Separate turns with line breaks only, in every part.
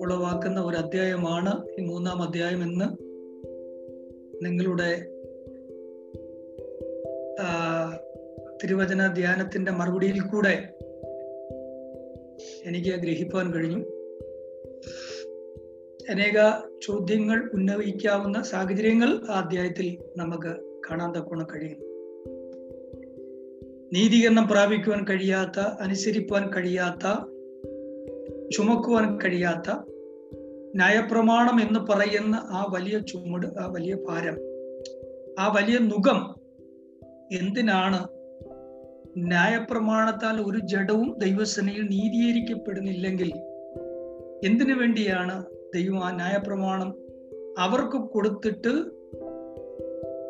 ഉളവാക്കുന്ന ഒരു അധ്യായമാണ് ഈ മൂന്നാം അധ്യായം എന്ന് നിങ്ങളുടെ തിരുവചന ധ്യാനത്തിന്റെ മറുപടിയിൽ കൂടെ എനിക്ക് ഗ്രഹിപ്പാൻ കഴിഞ്ഞു. അനേക ചോദ്യങ്ങൾ ഉന്നയിക്കാവുന്ന സാഹചര്യങ്ങൾ ആ അധ്യായത്തിൽ നമുക്ക് കാണാൻ തക്കോണം കഴിയും. നീതീകരണം പ്രാപിക്കുവാൻ കഴിയാത്ത അനുസരിപ്പുവാൻ കഴിയാത്ത ചുമക്കുവാൻ കഴിയാത്ത ന്യായപ്രമാണം എന്ന് പറയുന്ന ആ വലിയ ചുമട് ആ വലിയ ഭാരം ആ വലിയ നുഖം എന്തിനാണ്? ന്യായപ്രമാണത്താൽ ഒരു ജഡവും ദൈവസേനയിൽ നീതീകരിക്കപ്പെടുന്നില്ലെങ്കിൽ എന്തിനു വേണ്ടിയാണ് ദൈവം ആ ന്യായപ്രമാണം അവർക്ക് കൊടുത്തിട്ട്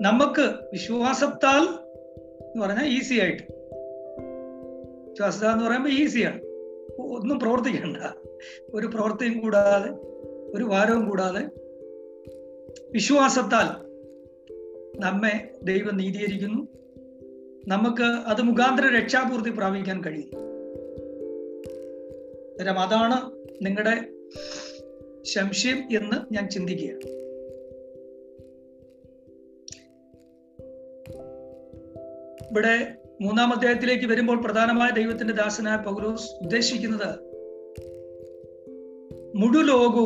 നമുക്ക് വിശ്വാസത്താൽ എന്ന് പറഞ്ഞാൽ ഈസി ആയിട്ട്. ശ്വാസത എന്ന് പറയുമ്പോൾ ഈസിയാണ് ഒന്നും പ്രവർത്തിക്കണ്ട. ഒരു പ്രവൃത്തിയും കൂടാതെ ഒരു ഭാരവും കൂടാതെ വിശ്വാസത്താൽ നമ്മെ ദൈവം നീതീകരിക്കുന്നു. നമുക്ക് അത് മുഖാന്തര രക്ഷാപൂർത്തി പ്രാപിക്കാൻ കഴിയും. അതാണ് നിങ്ങളുടെ സംശയം എന്ന് ഞാൻ ചിന്തിക്കുകയാണ്. ഇവിടെ മൂന്നാം അധ്യായത്തിലേക്ക് വരുമ്പോൾ പ്രധാനമായ ദൈവത്തിന്റെ ദാസനായ പൗലോസ് ഉദ്ദേശിക്കുന്നത് മുഴു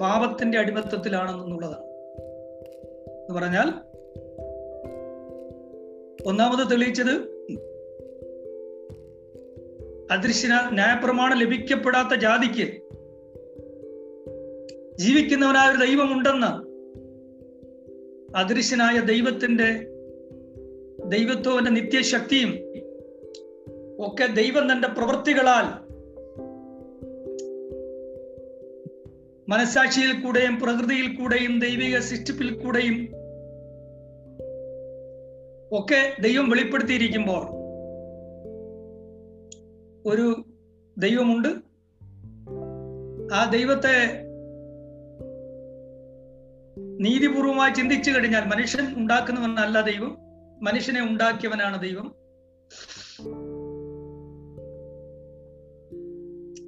പാപത്തിന്റെ അടിമത്തത്തിലാണെന്നുള്ളതാണ്. എന്ന് പറഞ്ഞാൽ ഒന്നാമത് തെളിയിച്ചത് അദൃശ്യന ന്യായപ്രമാണം ലഭിക്കപ്പെടാത്ത ജാതിക്ക് ജീവിക്കുന്നവനായ ഒരു ദൈവമുണ്ടെന്ന് അദൃശ്യനായ ദൈവത്തിന്റെ ദൈവത്വന്റെ നിത്യശക്തിയും ഒക്കെ ദൈവം തന്റെ പ്രവൃത്തികളാൽ മനസാക്ഷിയിൽ കൂടെയും പ്രകൃതിയിൽ കൂടെയും ദൈവിക സൃഷ്ടിപ്പിൽ കൂടെയും ഒക്കെ ദൈവം വെളിപ്പെടുത്തിയിരിക്കുമ്പോൾ ഒരു ദൈവമുണ്ട്. ആ ദൈവത്തെ നീതിപൂർവമായി ചിന്തിച്ചു കഴിഞ്ഞാൽ മനുഷ്യൻ ഉണ്ടാക്കുന്നവനല്ല ദൈവം. മനുഷ്യനെ ഉണ്ടാക്കിയവനാണ് ദൈവം.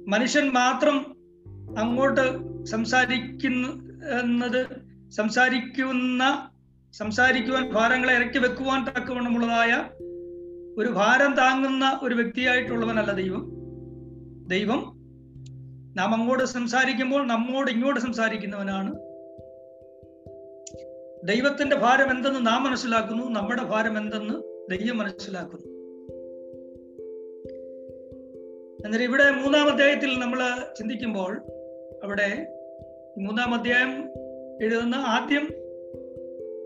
മനുഷ്യൻ മാത്രം അങ്ങോട്ട് സംസാരിക്കുന്ന എന്നത് സംസാരിക്കുന്ന സംസാരിക്കുവാൻ ഭാരങ്ങളെ ഇറക്കി വെക്കുവാൻ തക്കവണ്ണമുള്ളതായ ഒരു ഭാരം താങ്ങുന്ന ഒരു വ്യക്തിയായിട്ടുള്ളവനല്ല ദൈവം. ദൈവം നാം അങ്ങോട്ട് സംസാരിക്കുമ്പോൾ നമ്മോട് ഇങ്ങോട്ട് സംസാരിക്കുന്നവനാണ്. ദൈവത്തിന്റെ ഭാരം എന്തെന്ന് നാം മനസ്സിലാക്കുന്നു നമ്മുടെ ഭാരം എന്തെന്ന് ദൈവം മനസ്സിലാക്കുന്നു. എന്നാൽ ഇവിടെ മൂന്നാം അധ്യായത്തിൽ നമ്മൾ ചിന്തിക്കുമ്പോൾ അവിടെ മൂന്നാം അധ്യായം എഴുതുന്ന ആദ്യം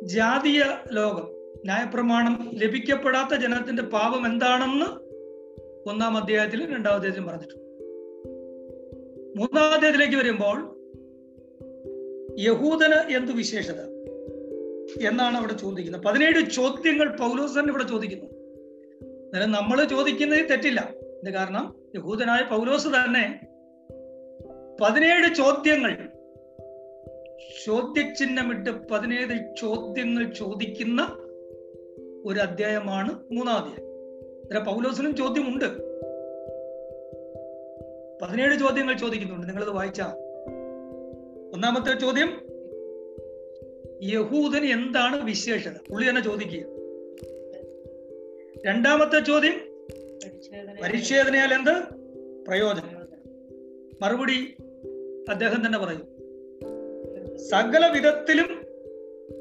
ജാതീയ ലോകം ന്യായപ്രമാണം ലഭിക്കപ്പെടാത്ത ജനത്തിന്റെ പാപം എന്താണെന്ന് ഒന്നാം അധ്യായത്തിലും രണ്ടാം അധ്യായത്തിലും പറഞ്ഞിട്ടുണ്ട്. മൂന്നാം അധ്യായത്തിലേക്ക് വരുമ്പോൾ യഹൂദന് എന്തു വിശേഷത? എന്നാണ് അവിടെ ചോദിക്കുന്നത്. പതിനേഴ് ചോദ്യങ്ങൾ പൗലോസ് തന്നെ ഇവിടെ ചോദിക്കുന്നു. അന്നേരം നമ്മൾ ചോദിക്കുന്നത് തെറ്റില്ല. ഇത് കാരണം? യഹൂദനായ പൗലോസ് തന്നെ പതിനേഴ് ചോദ്യങ്ങൾ ചോദ്യചിഹ്നമിട്ട് പതിനേഴ് ചോദ്യങ്ങൾ ചോദിക്കുന്ന ഒരു അധ്യായമാണ് മൂന്നാം അധ്യായം. അന്നേരം പൗലോസിനും ചോദ്യമുണ്ട്. പതിനേഴ് ചോദ്യങ്ങൾ ചോദിക്കുന്നുണ്ട്. നിങ്ങളത് വായിച്ച ഒന്നാമത്തെ ചോദ്യം യഹൂദന് എന്താണ് വിശേഷത? പുള്ളി തന്നെ ചോദിക്കുക. രണ്ടാമത്തെ ചോദ്യം പരിച്ഛേദനയാൽ എന്ത് പ്രയോജനം? മറുപടി അദ്ദേഹം തന്നെ പറയും. സകല വിധത്തിലും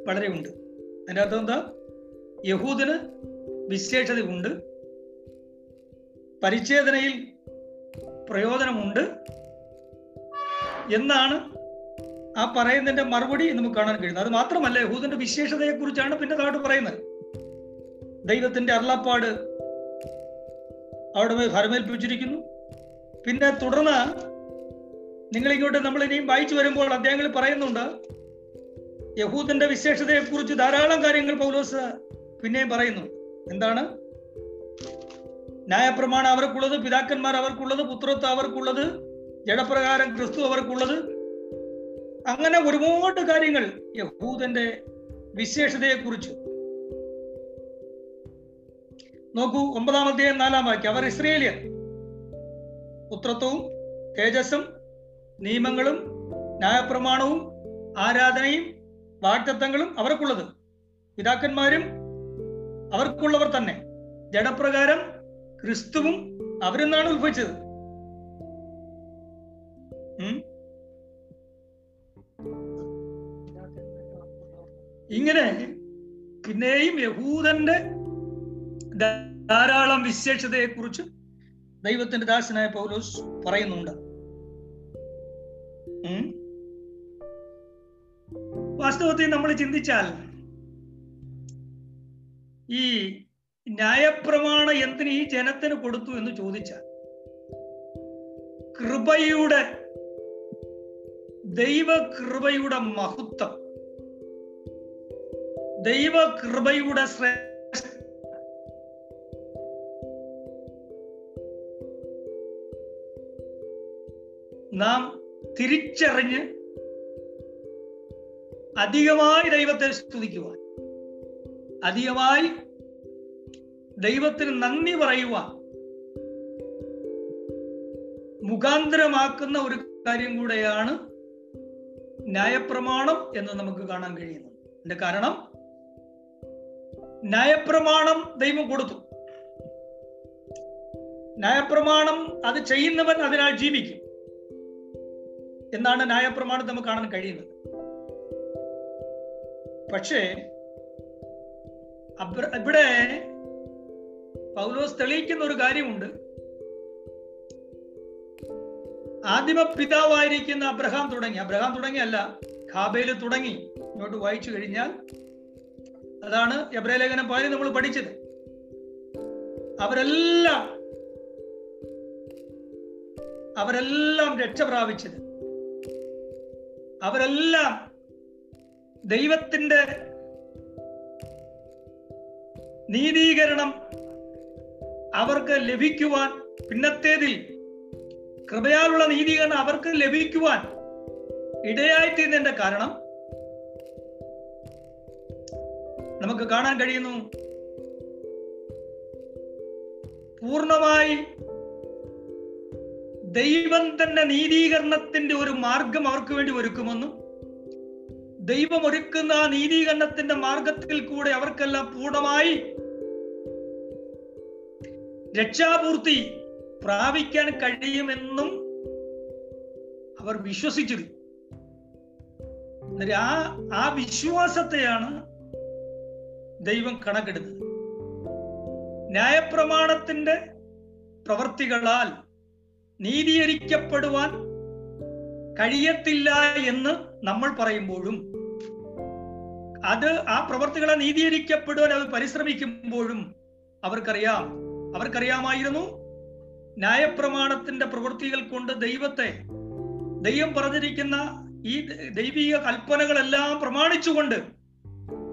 വളരെ ഉണ്ട്. അതിന്റെ അർത്ഥം എന്താ? യഹൂദന് വിശേഷതയുണ്ട് പരിച്ഛേദനയിൽ പ്രയോജനമുണ്ട് എന്നാണ് ആ പറയുന്നതിന്റെ മറുപടി നമുക്ക് കാണാൻ കഴിയുന്നു. അത് മാത്രമല്ല യഹൂദന്റെ വിശേഷതയെ കുറിച്ചാണ് പിന്നെ താഴോട്ട് പറയുന്നത്. ദൈവത്തിന്റെ അരുളപ്പാട് അവിടെ ഹരമേൽപ്പിച്ചിരിക്കുന്നു. പിന്നെ തുടർന്ന് നിങ്ങൾ ഇങ്ങോട്ട് നമ്മൾ ഇനിയും വായിച്ചു വരുമ്പോൾ അദ്ദേഹങ്ങൾ പറയുന്നുണ്ട് യഹൂദന്റെ വിശേഷതയെ കുറിച്ച് ധാരാളം കാര്യങ്ങൾ പൗലോസ് പിന്നെയും പറയുന്നു. എന്താണ്? ന്യായപ്രമാണം അവർക്കുള്ളത് പിതാക്കന്മാർ അവർക്കുള്ളത് പുത്രത്വം അവർക്കുള്ളത് ജഡപ്രകാരം ക്രിസ്തു അവർക്കുള്ളത് അങ്ങനെ ഒരുപാട് കാര്യങ്ങൾ യഹൂദന്റെ വിശേഷതയെ കുറിച്ച് നോക്കൂ ഒമ്പതാമത്തെ നാലാം വാക്യം. അവർ ഇസ്രേലിയർ പുത്രത്വവും തേജസ്സും നിയമങ്ങളും ന്യായപ്രമാണവും ആരാധനയും വാഗ്ദത്തങ്ങളും അവർക്കുള്ളത്. പിതാക്കന്മാരും അവർക്കുള്ളവർ തന്നെ. ജഡപ്രകാരം ക്രിസ്തുവും അവരിൽ നിന്നാണ് ഉത്ഭവിച്ചത് ഇങ്ങനെ പിന്നെയും യഹൂദന്റെ ധാരാളം വിശേഷതയെ കുറിച്ച് ദൈവത്തിന്റെ ദാസനായ പൗലോസ് പറയുന്നുണ്ട്. വാസ്തവത്തിൽ നമ്മൾ ചിന്തിച്ചാൽ ഈ ന്യായപ്രമാണ എന്തിന് ഈ ജനത്തിന് കൊടുത്തു എന്ന് ചോദിച്ചാൽ കൃപയുടെ ദൈവകൃപയുടെ മഹത്വം ദൈവ കൃപയുടെ നാം തിരിച്ചറിഞ്ഞ് അധികമായി ദൈവത്തെ സ്തുതിക്കുവാൻ അധികമായി ദൈവത്തിന് നന്ദി പറയുവാൻ മുഖാന്തരമാക്കുന്ന ഒരു കാര്യം കൂടെയാണ് ന്യായപ്രമാണം എന്ന് നമുക്ക് കാണാൻ കഴിയുന്നത്. അതിന്റെ കാരണം? ന്യായപ്രമാണം ദൈവം കൊടുത്തു. ന്യായപ്രമാണം അത് ചെയ്യുന്നവൻ അതിനാൽ ജീവിക്കും. എന്നാണ് ന്യായപ്രമാണം നമുക്ക് കാണാൻ കഴിയുന്നത്. പക്ഷേ ഇവിടെ പൗലോസ് തെളിയിക്കുന്ന ഒരു കാര്യമുണ്ട്. ആദിമ പിതാവായിരിക്കുന്ന അബ്രഹാം തുടങ്ങി. അബ്രഹാം തുടങ്ങിയല്ല ഖാബയിൽ തുടങ്ങി. ഇങ്ങോട്ട് വായിച്ചു കഴിഞ്ഞാൽ അതാണ് ലേഖനം പാലി നമ്മൾ പഠിച്ചത്. അവരെല്ലാം അവരെല്ലാം രക്ഷ പ്രാപിച്ചത്. അവരെല്ലാം ദൈവത്തിന്റെ നീതീകരണം അവർക്ക് ലഭിക്കുവാൻ പിന്നത്തേതിൽ കൃപയാലുള്ള നീതീകരണം അവർക്ക് ലഭിക്കുവാൻ ഇടയായിത്തീരുന്നതിന്റെ കാരണം നമുക്ക് കാണാൻ കഴിയുന്നു. പൂർണമായി ദൈവം തന്നെ നീതീകരണത്തിന്റെ ഒരു മാർഗം അവർക്ക് വേണ്ടി ഒരുക്കുമെന്നും ദൈവം ഒരുക്കുന്ന ആ നീതീകരണത്തിന്റെ മാർഗത്തിൽ കൂടെ അവർക്കെല്ലാം പൂർണമായി രക്ഷാപൂർത്തി പ്രാപിക്കാൻ കഴിയുമെന്നും അവർ വിശ്വസിച്ചിരുന്നു. ആ ആ വിശ്വാസത്തെയാണ് ദൈവം കണക്കെടുത്തത് ന്യായപ്രമാണത്തിന്റെ പ്രവർത്തികളാൽ നീതീകരിക്കപ്പെടുവാൻ കഴിയത്തില്ല എന്ന് നമ്മൾ പറയുമ്പോഴും അത് ആ പ്രവർത്തികളെ നീതീകരിക്കപ്പെടുവാൻ അവർ പരിശ്രമിക്കുമ്പോഴും അവർക്കറിയാം. അവർക്കറിയാമായിരുന്നു ന്യായപ്രമാണത്തിന്റെ പ്രവൃത്തികൾ കൊണ്ട് ദൈവത്തെ ദൈവം പറഞ്ഞിരിക്കുന്ന ഈ ദൈവിക കൽപ്പനകളെല്ലാം പ്രമാണിച്ചുകൊണ്ട്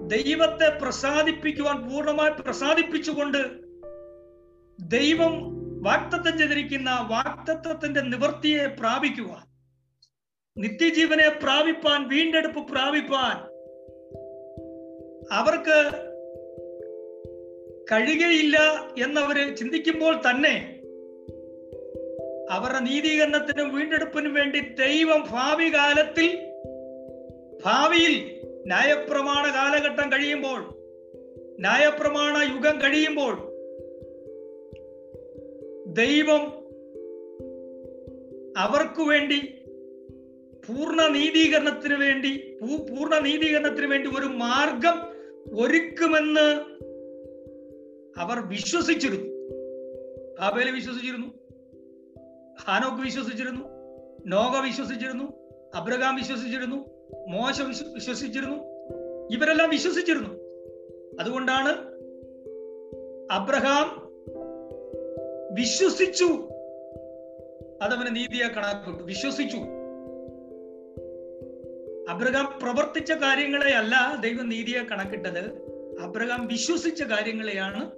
ദൈവത്തെ പ്രസാദിപ്പിക്കുവാൻ പൂർണമായി പ്രസാദിപ്പിച്ചുകൊണ്ട് ദൈവം വാക്തത്വം ചെയ്തിരിക്കുന്ന വാക്തത്വത്തിന്റെ നിവൃത്തിയെ പ്രാപിക്കുവാൻ നിത്യജീവനെ പ്രാപിപ്പാൻ വീണ്ടെടുപ്പ് പ്രാപിപ്പാൻ അവർക്ക് കഴിയുകയില്ല എന്നവര് ചിന്തിക്കുമ്പോൾ തന്നെ അവരുടെ നീതീകരണത്തിനും വീണ്ടെടുപ്പിനും വേണ്ടി ദൈവം ഭാവി കാലത്തിൽ ഭാവിയിൽ ന്യായപ്രമാണ കാലഘട്ടം കഴിയുമ്പോൾ ന്യായപ്രമാണ യുഗം കഴിയുമ്പോൾ ദൈവം അവർക്കു വേണ്ടി പൂർണ നീതീകരണത്തിന് വേണ്ടി പൂർണ നീതീകരണത്തിന് വേണ്ടി ഒരു മാർഗം ഒരുക്കുമെന്ന് അവർ വിശ്വസിച്ചിരുന്നു. ആബേൽ വിശ്വസിച്ചിരുന്നു. ഹാനോക്ക് വിശ്വസിച്ചിരുന്നു. നോഗ വിശ്വസിച്ചിരുന്നു. അബ്രഹാം വിശ്വസിച്ചിരുന്നു. മോശ വിശ്വസിച്ചിരുന്നു. ഇവരെല്ലാം വിശ്വസിച്ചിരുന്നു. അതുകൊണ്ടാണ് അബ്രഹാം വിശ്വസിച്ചു. അതവന് നീതിയെ കണക്കിട്ടു വിശ്വസിച്ചു. അബ്രഹാം പ്രവർത്തിച്ച കാര്യങ്ങളെ അല്ല ദൈവം നീതിയെ കണക്കിട്ടത്. അബ്രഹാം വിശ്വസിച്ച കാര്യങ്ങളെയാണ്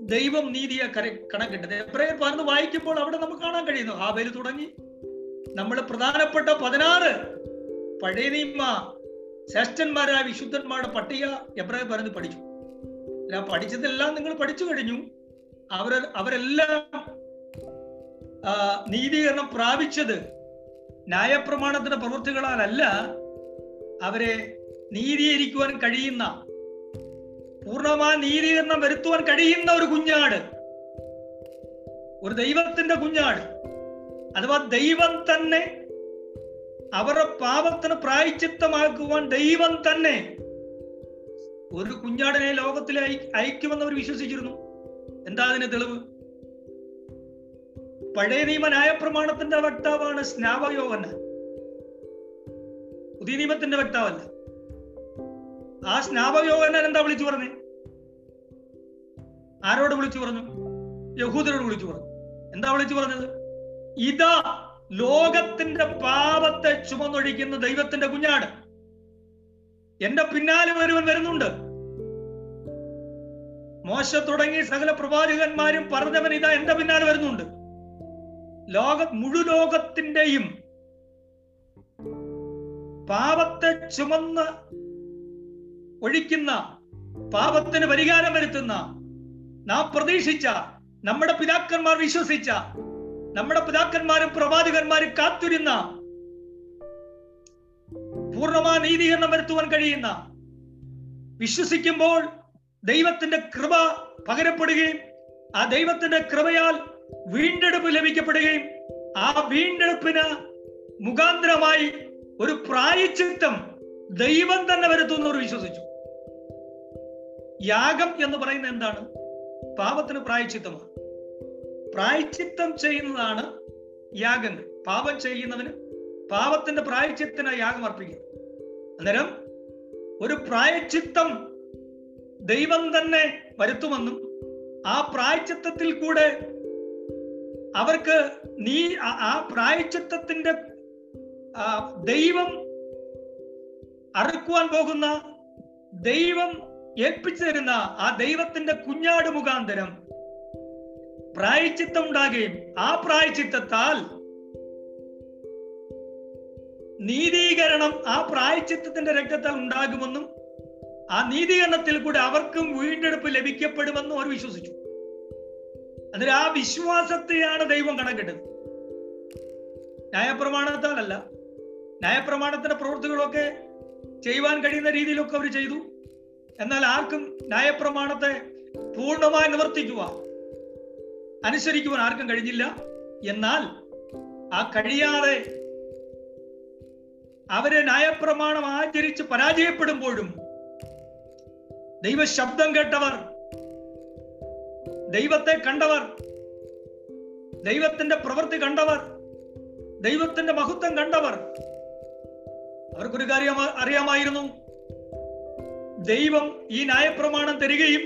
ദൈവം നീതിയെ കണക്കിട്ടത്. എബ്രയർ പറഞ്ഞ് വായിക്കുമ്പോൾ അവിടെ നമുക്ക് കാണാൻ കഴിയുന്നു. ആ തുടങ്ങി. നമ്മൾ പ്രധാനപ്പെട്ട പതിനാറ് പഴയ നിയമ ശ്രേഷ്ഠന്മാരായ വിശുദ്ധന്മാരുടെ പട്ടിക എപ്രായം പറഞ്ഞ് പഠിച്ചു. അല്ല പഠിച്ചതെല്ലാം നിങ്ങൾ പഠിച്ചു കഴിഞ്ഞു. അവർ അവരെല്ലാം നീതീകരണം പ്രാപിച്ചത് ന്യായപ്രമാണത്തിന്റെ പ്രവൃത്തികളാലല്ല അവരെ നീതീകരിക്കുവാൻ കഴിയുന്ന പൂർണമായ നീതീകരണം വരുത്തുവാൻ കഴിയുന്ന ഒരു കുഞ്ഞാട്. ഒരു ദൈവത്തിന്റെ കുഞ്ഞാട്. അഥവാ ദൈവം തന്നെ അവരുടെ പാപത്തിന് പ്രായച്ചിത്തമാക്കുവാൻ ദൈവം തന്നെ ഒരു കുഞ്ഞാടനെ ലോകത്തിൽ അയ- അയക്കുമെന്ന് അവർ വിശ്വസിച്ചിരുന്നു. എന്താ അതിന് തെളിവ്? പഴയ നിയമ ന്യായപ്രമാണത്തിന്റെ വക്താവാണ് സ്നാപയോഹന പുതിയ നിയമത്തിന്റെ വക്താവല്ല. ആ സ്നാപയോഹനൻ എന്താ വിളിച്ചു പറഞ്ഞു? ആരോട് വിളിച്ചു പറഞ്ഞു? യഹൂദരോട് വിളിച്ചു പറഞ്ഞു. എന്താ വിളിച്ചു പറഞ്ഞത്? ഇതാ ലോകത്തിന്റെ പാപത്തെ ചുമന്നൊഴിക്കുന്ന ദൈവത്തിന്റെ കുഞ്ഞാട്. എന്റെ പിന്നാലെ ഒരുവൻ വരുന്നുണ്ട്. മോശ തുടങ്ങി സകല പ്രവാചകന്മാരും പറഞ്ഞവൻ ഇതാ എന്റെ പിന്നാലെ വരുന്നുണ്ട്. ലോക മുഴുലോകത്തിന്റെയും പാപത്തെ ചുമന്ന് ഒഴിക്കുന്ന പാപത്തിന് പരിഹാരം വരുത്തുന്ന നാം പ്രതീക്ഷിച്ച നമ്മുടെ പിതാക്കന്മാർ വിശ്വസിച്ച നമ്മുടെ പിതാക്കന്മാരും പ്രവാചകന്മാരും കാത്തിരുന്ന പൂർണമായ നീതീകരണം വരുത്തുവാൻ കഴിയുന്ന വിശ്വസിക്കുമ്പോൾ ദൈവത്തിന്റെ കൃപ പകരപ്പെടുകയും ആ ദൈവത്തിന്റെ കൃപയാൽ വീണ്ടെടുപ്പ് ലഭിക്കപ്പെടുകയും ആ വീണ്ടെടുപ്പിന് മുഖാന്തരമായി ഒരു പ്രായച്ചിത്തം ദൈവം തന്നെ വരുത്തുന്നവർ വിശ്വസിച്ചു. യാഗം എന്ന് പറയുന്നത് എന്താണ്? പാപത്തിന് പ്രായച്ചിത്തമാണ്. പ്രായച്ചിത്തം ചെയ്യുന്നതാണ് യാഗങ്ങൾ പാപം ചെയ്യുന്നവന് പാപത്തിന്റെ പ്രായച്ചിത്തനായി യാഗം അർപ്പിക്കുക അന്നേരം ഒരു പ്രായച്ചിത്തം ദൈവം തന്നെ വരുത്തുമെന്നും ആ പ്രായച്ചിത്തത്തിൽ കൂടെ അവർക്ക് നീ ആ പ്രായച്ചിത്തത്തിന്റെ ദൈവം അറുക്കുവാൻ പോകുന്ന ദൈവം ഏൽപ്പിച്ചു തരുന്ന ആ ദൈവത്തിന്റെ കുഞ്ഞാട് മുഖാന്തരം പ്രായച്ചിത്തം ഉണ്ടാകുകയും ആ പ്രായച്ചിത്തത്താൽ നീതീകരണം ആ പ്രായച്ചിത്തത്തിന്റെ രക്തത്താൽ ഉണ്ടാകുമെന്നും ആ നീതീകരണത്തിൽ കൂടെ അവർക്കും വീണ്ടെടുപ്പ് ലഭിക്കപ്പെടുമെന്നും അവർ വിശ്വസിച്ചു. അതിൽ ആ വിശ്വാസത്തെയാണ് ദൈവം കണക്കിട്ടത്. ന്യായപ്രമാണത്താലല്ല. ന്യായപ്രമാണത്തിന്റെ പ്രവൃത്തികളൊക്കെ ചെയ്യുവാൻ കഴിയുന്ന രീതിയിലൊക്കെ അവർ ചെയ്തു. എന്നാൽ ആർക്കും ന്യായപ്രമാണത്തെ പൂർണമായി നിവർത്തിക്കുവാൻ അനുസരിക്കുവാൻ ആർക്കും കഴിഞ്ഞില്ല. എന്നാൽ ആ കഴിയാതെ അവരെ ന്യായപ്രമാണം ആചരിച്ച് പരാജയപ്പെടുമ്പോഴും ദൈവ ശബ്ദം കേട്ടവർ ദൈവത്തെ കണ്ടവർ ദൈവത്തിന്റെ പ്രവൃത്തി കണ്ടവർ ദൈവത്തിന്റെ മഹത്വം കണ്ടവർ അവർക്കൊരു കാര്യം അറിയാമായിരുന്നു. ദൈവം ഈ ന്യായപ്രമാണം തരികയും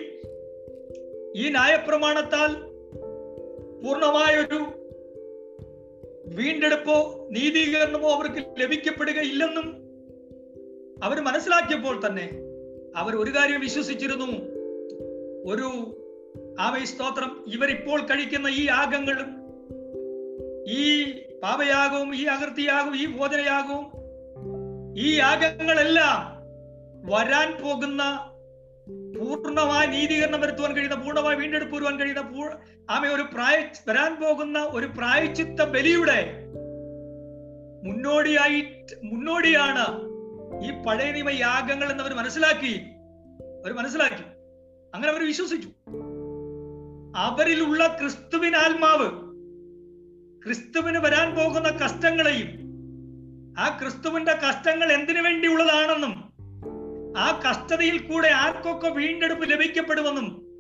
ഈ ന്യായപ്രമാണത്താൽ പൂർണമായൊരു വീണ്ടെടുപ്പോ നീതീകരണമോ അവർക്ക് ലഭിക്കപ്പെടുകയില്ലെന്നും അവർ മനസ്സിലാക്കിയപ്പോൾ തന്നെ അവർ ഒരു കാര്യം വിശ്വസിച്ചിരുന്നു. ഒരു ആമയ സ്തോത്രം ഇവരിപ്പോൾ കഴിക്കുന്ന ഈ യാഗങ്ങളും ഈ പാപയാഗവും ഈ അകൃതിയാഗവും ഈ ബോധനയാകവും ഈ യാഗങ്ങളെല്ലാം വരാൻ പോകുന്ന പൂർണമായ നീതീകരണം വരുത്തുവാൻ കഴിയുന്ന പൂർണമായി വീണ്ടെടുപ്പ് വരുവാൻ കഴിയുന്ന ആമ ഒരു പ്രായ വരാൻ പോകുന്ന ഒരു പ്രായച്ചിത്ത ബലിയുടെ മുന്നോടിയായി മുന്നോടിയാണ് ഈ പഴയ നിയമ യാഗങ്ങൾ എന്നവർ മനസ്സിലാക്കി അവർ മനസ്സിലാക്കി. അങ്ങനെ അവർ വിശ്വസിച്ചു. അവരിലുള്ള ക്രിസ്തുവിൻ ആത്മാവ് ക്രിസ്തുവിന് വരാൻ പോകുന്ന കഷ്ടങ്ങളെയും ആ ക്രിസ്തുവിന്റെ കഷ്ടങ്ങൾ എന്തിനു വേണ്ടിയുള്ളതാണെന്നും ആ കഷ്ടതയിൽ കൂടെ ആർക്കൊക്കെ വീണ്ടെടുപ്പ് ലഭിക്കപ്പെടുമെന്നും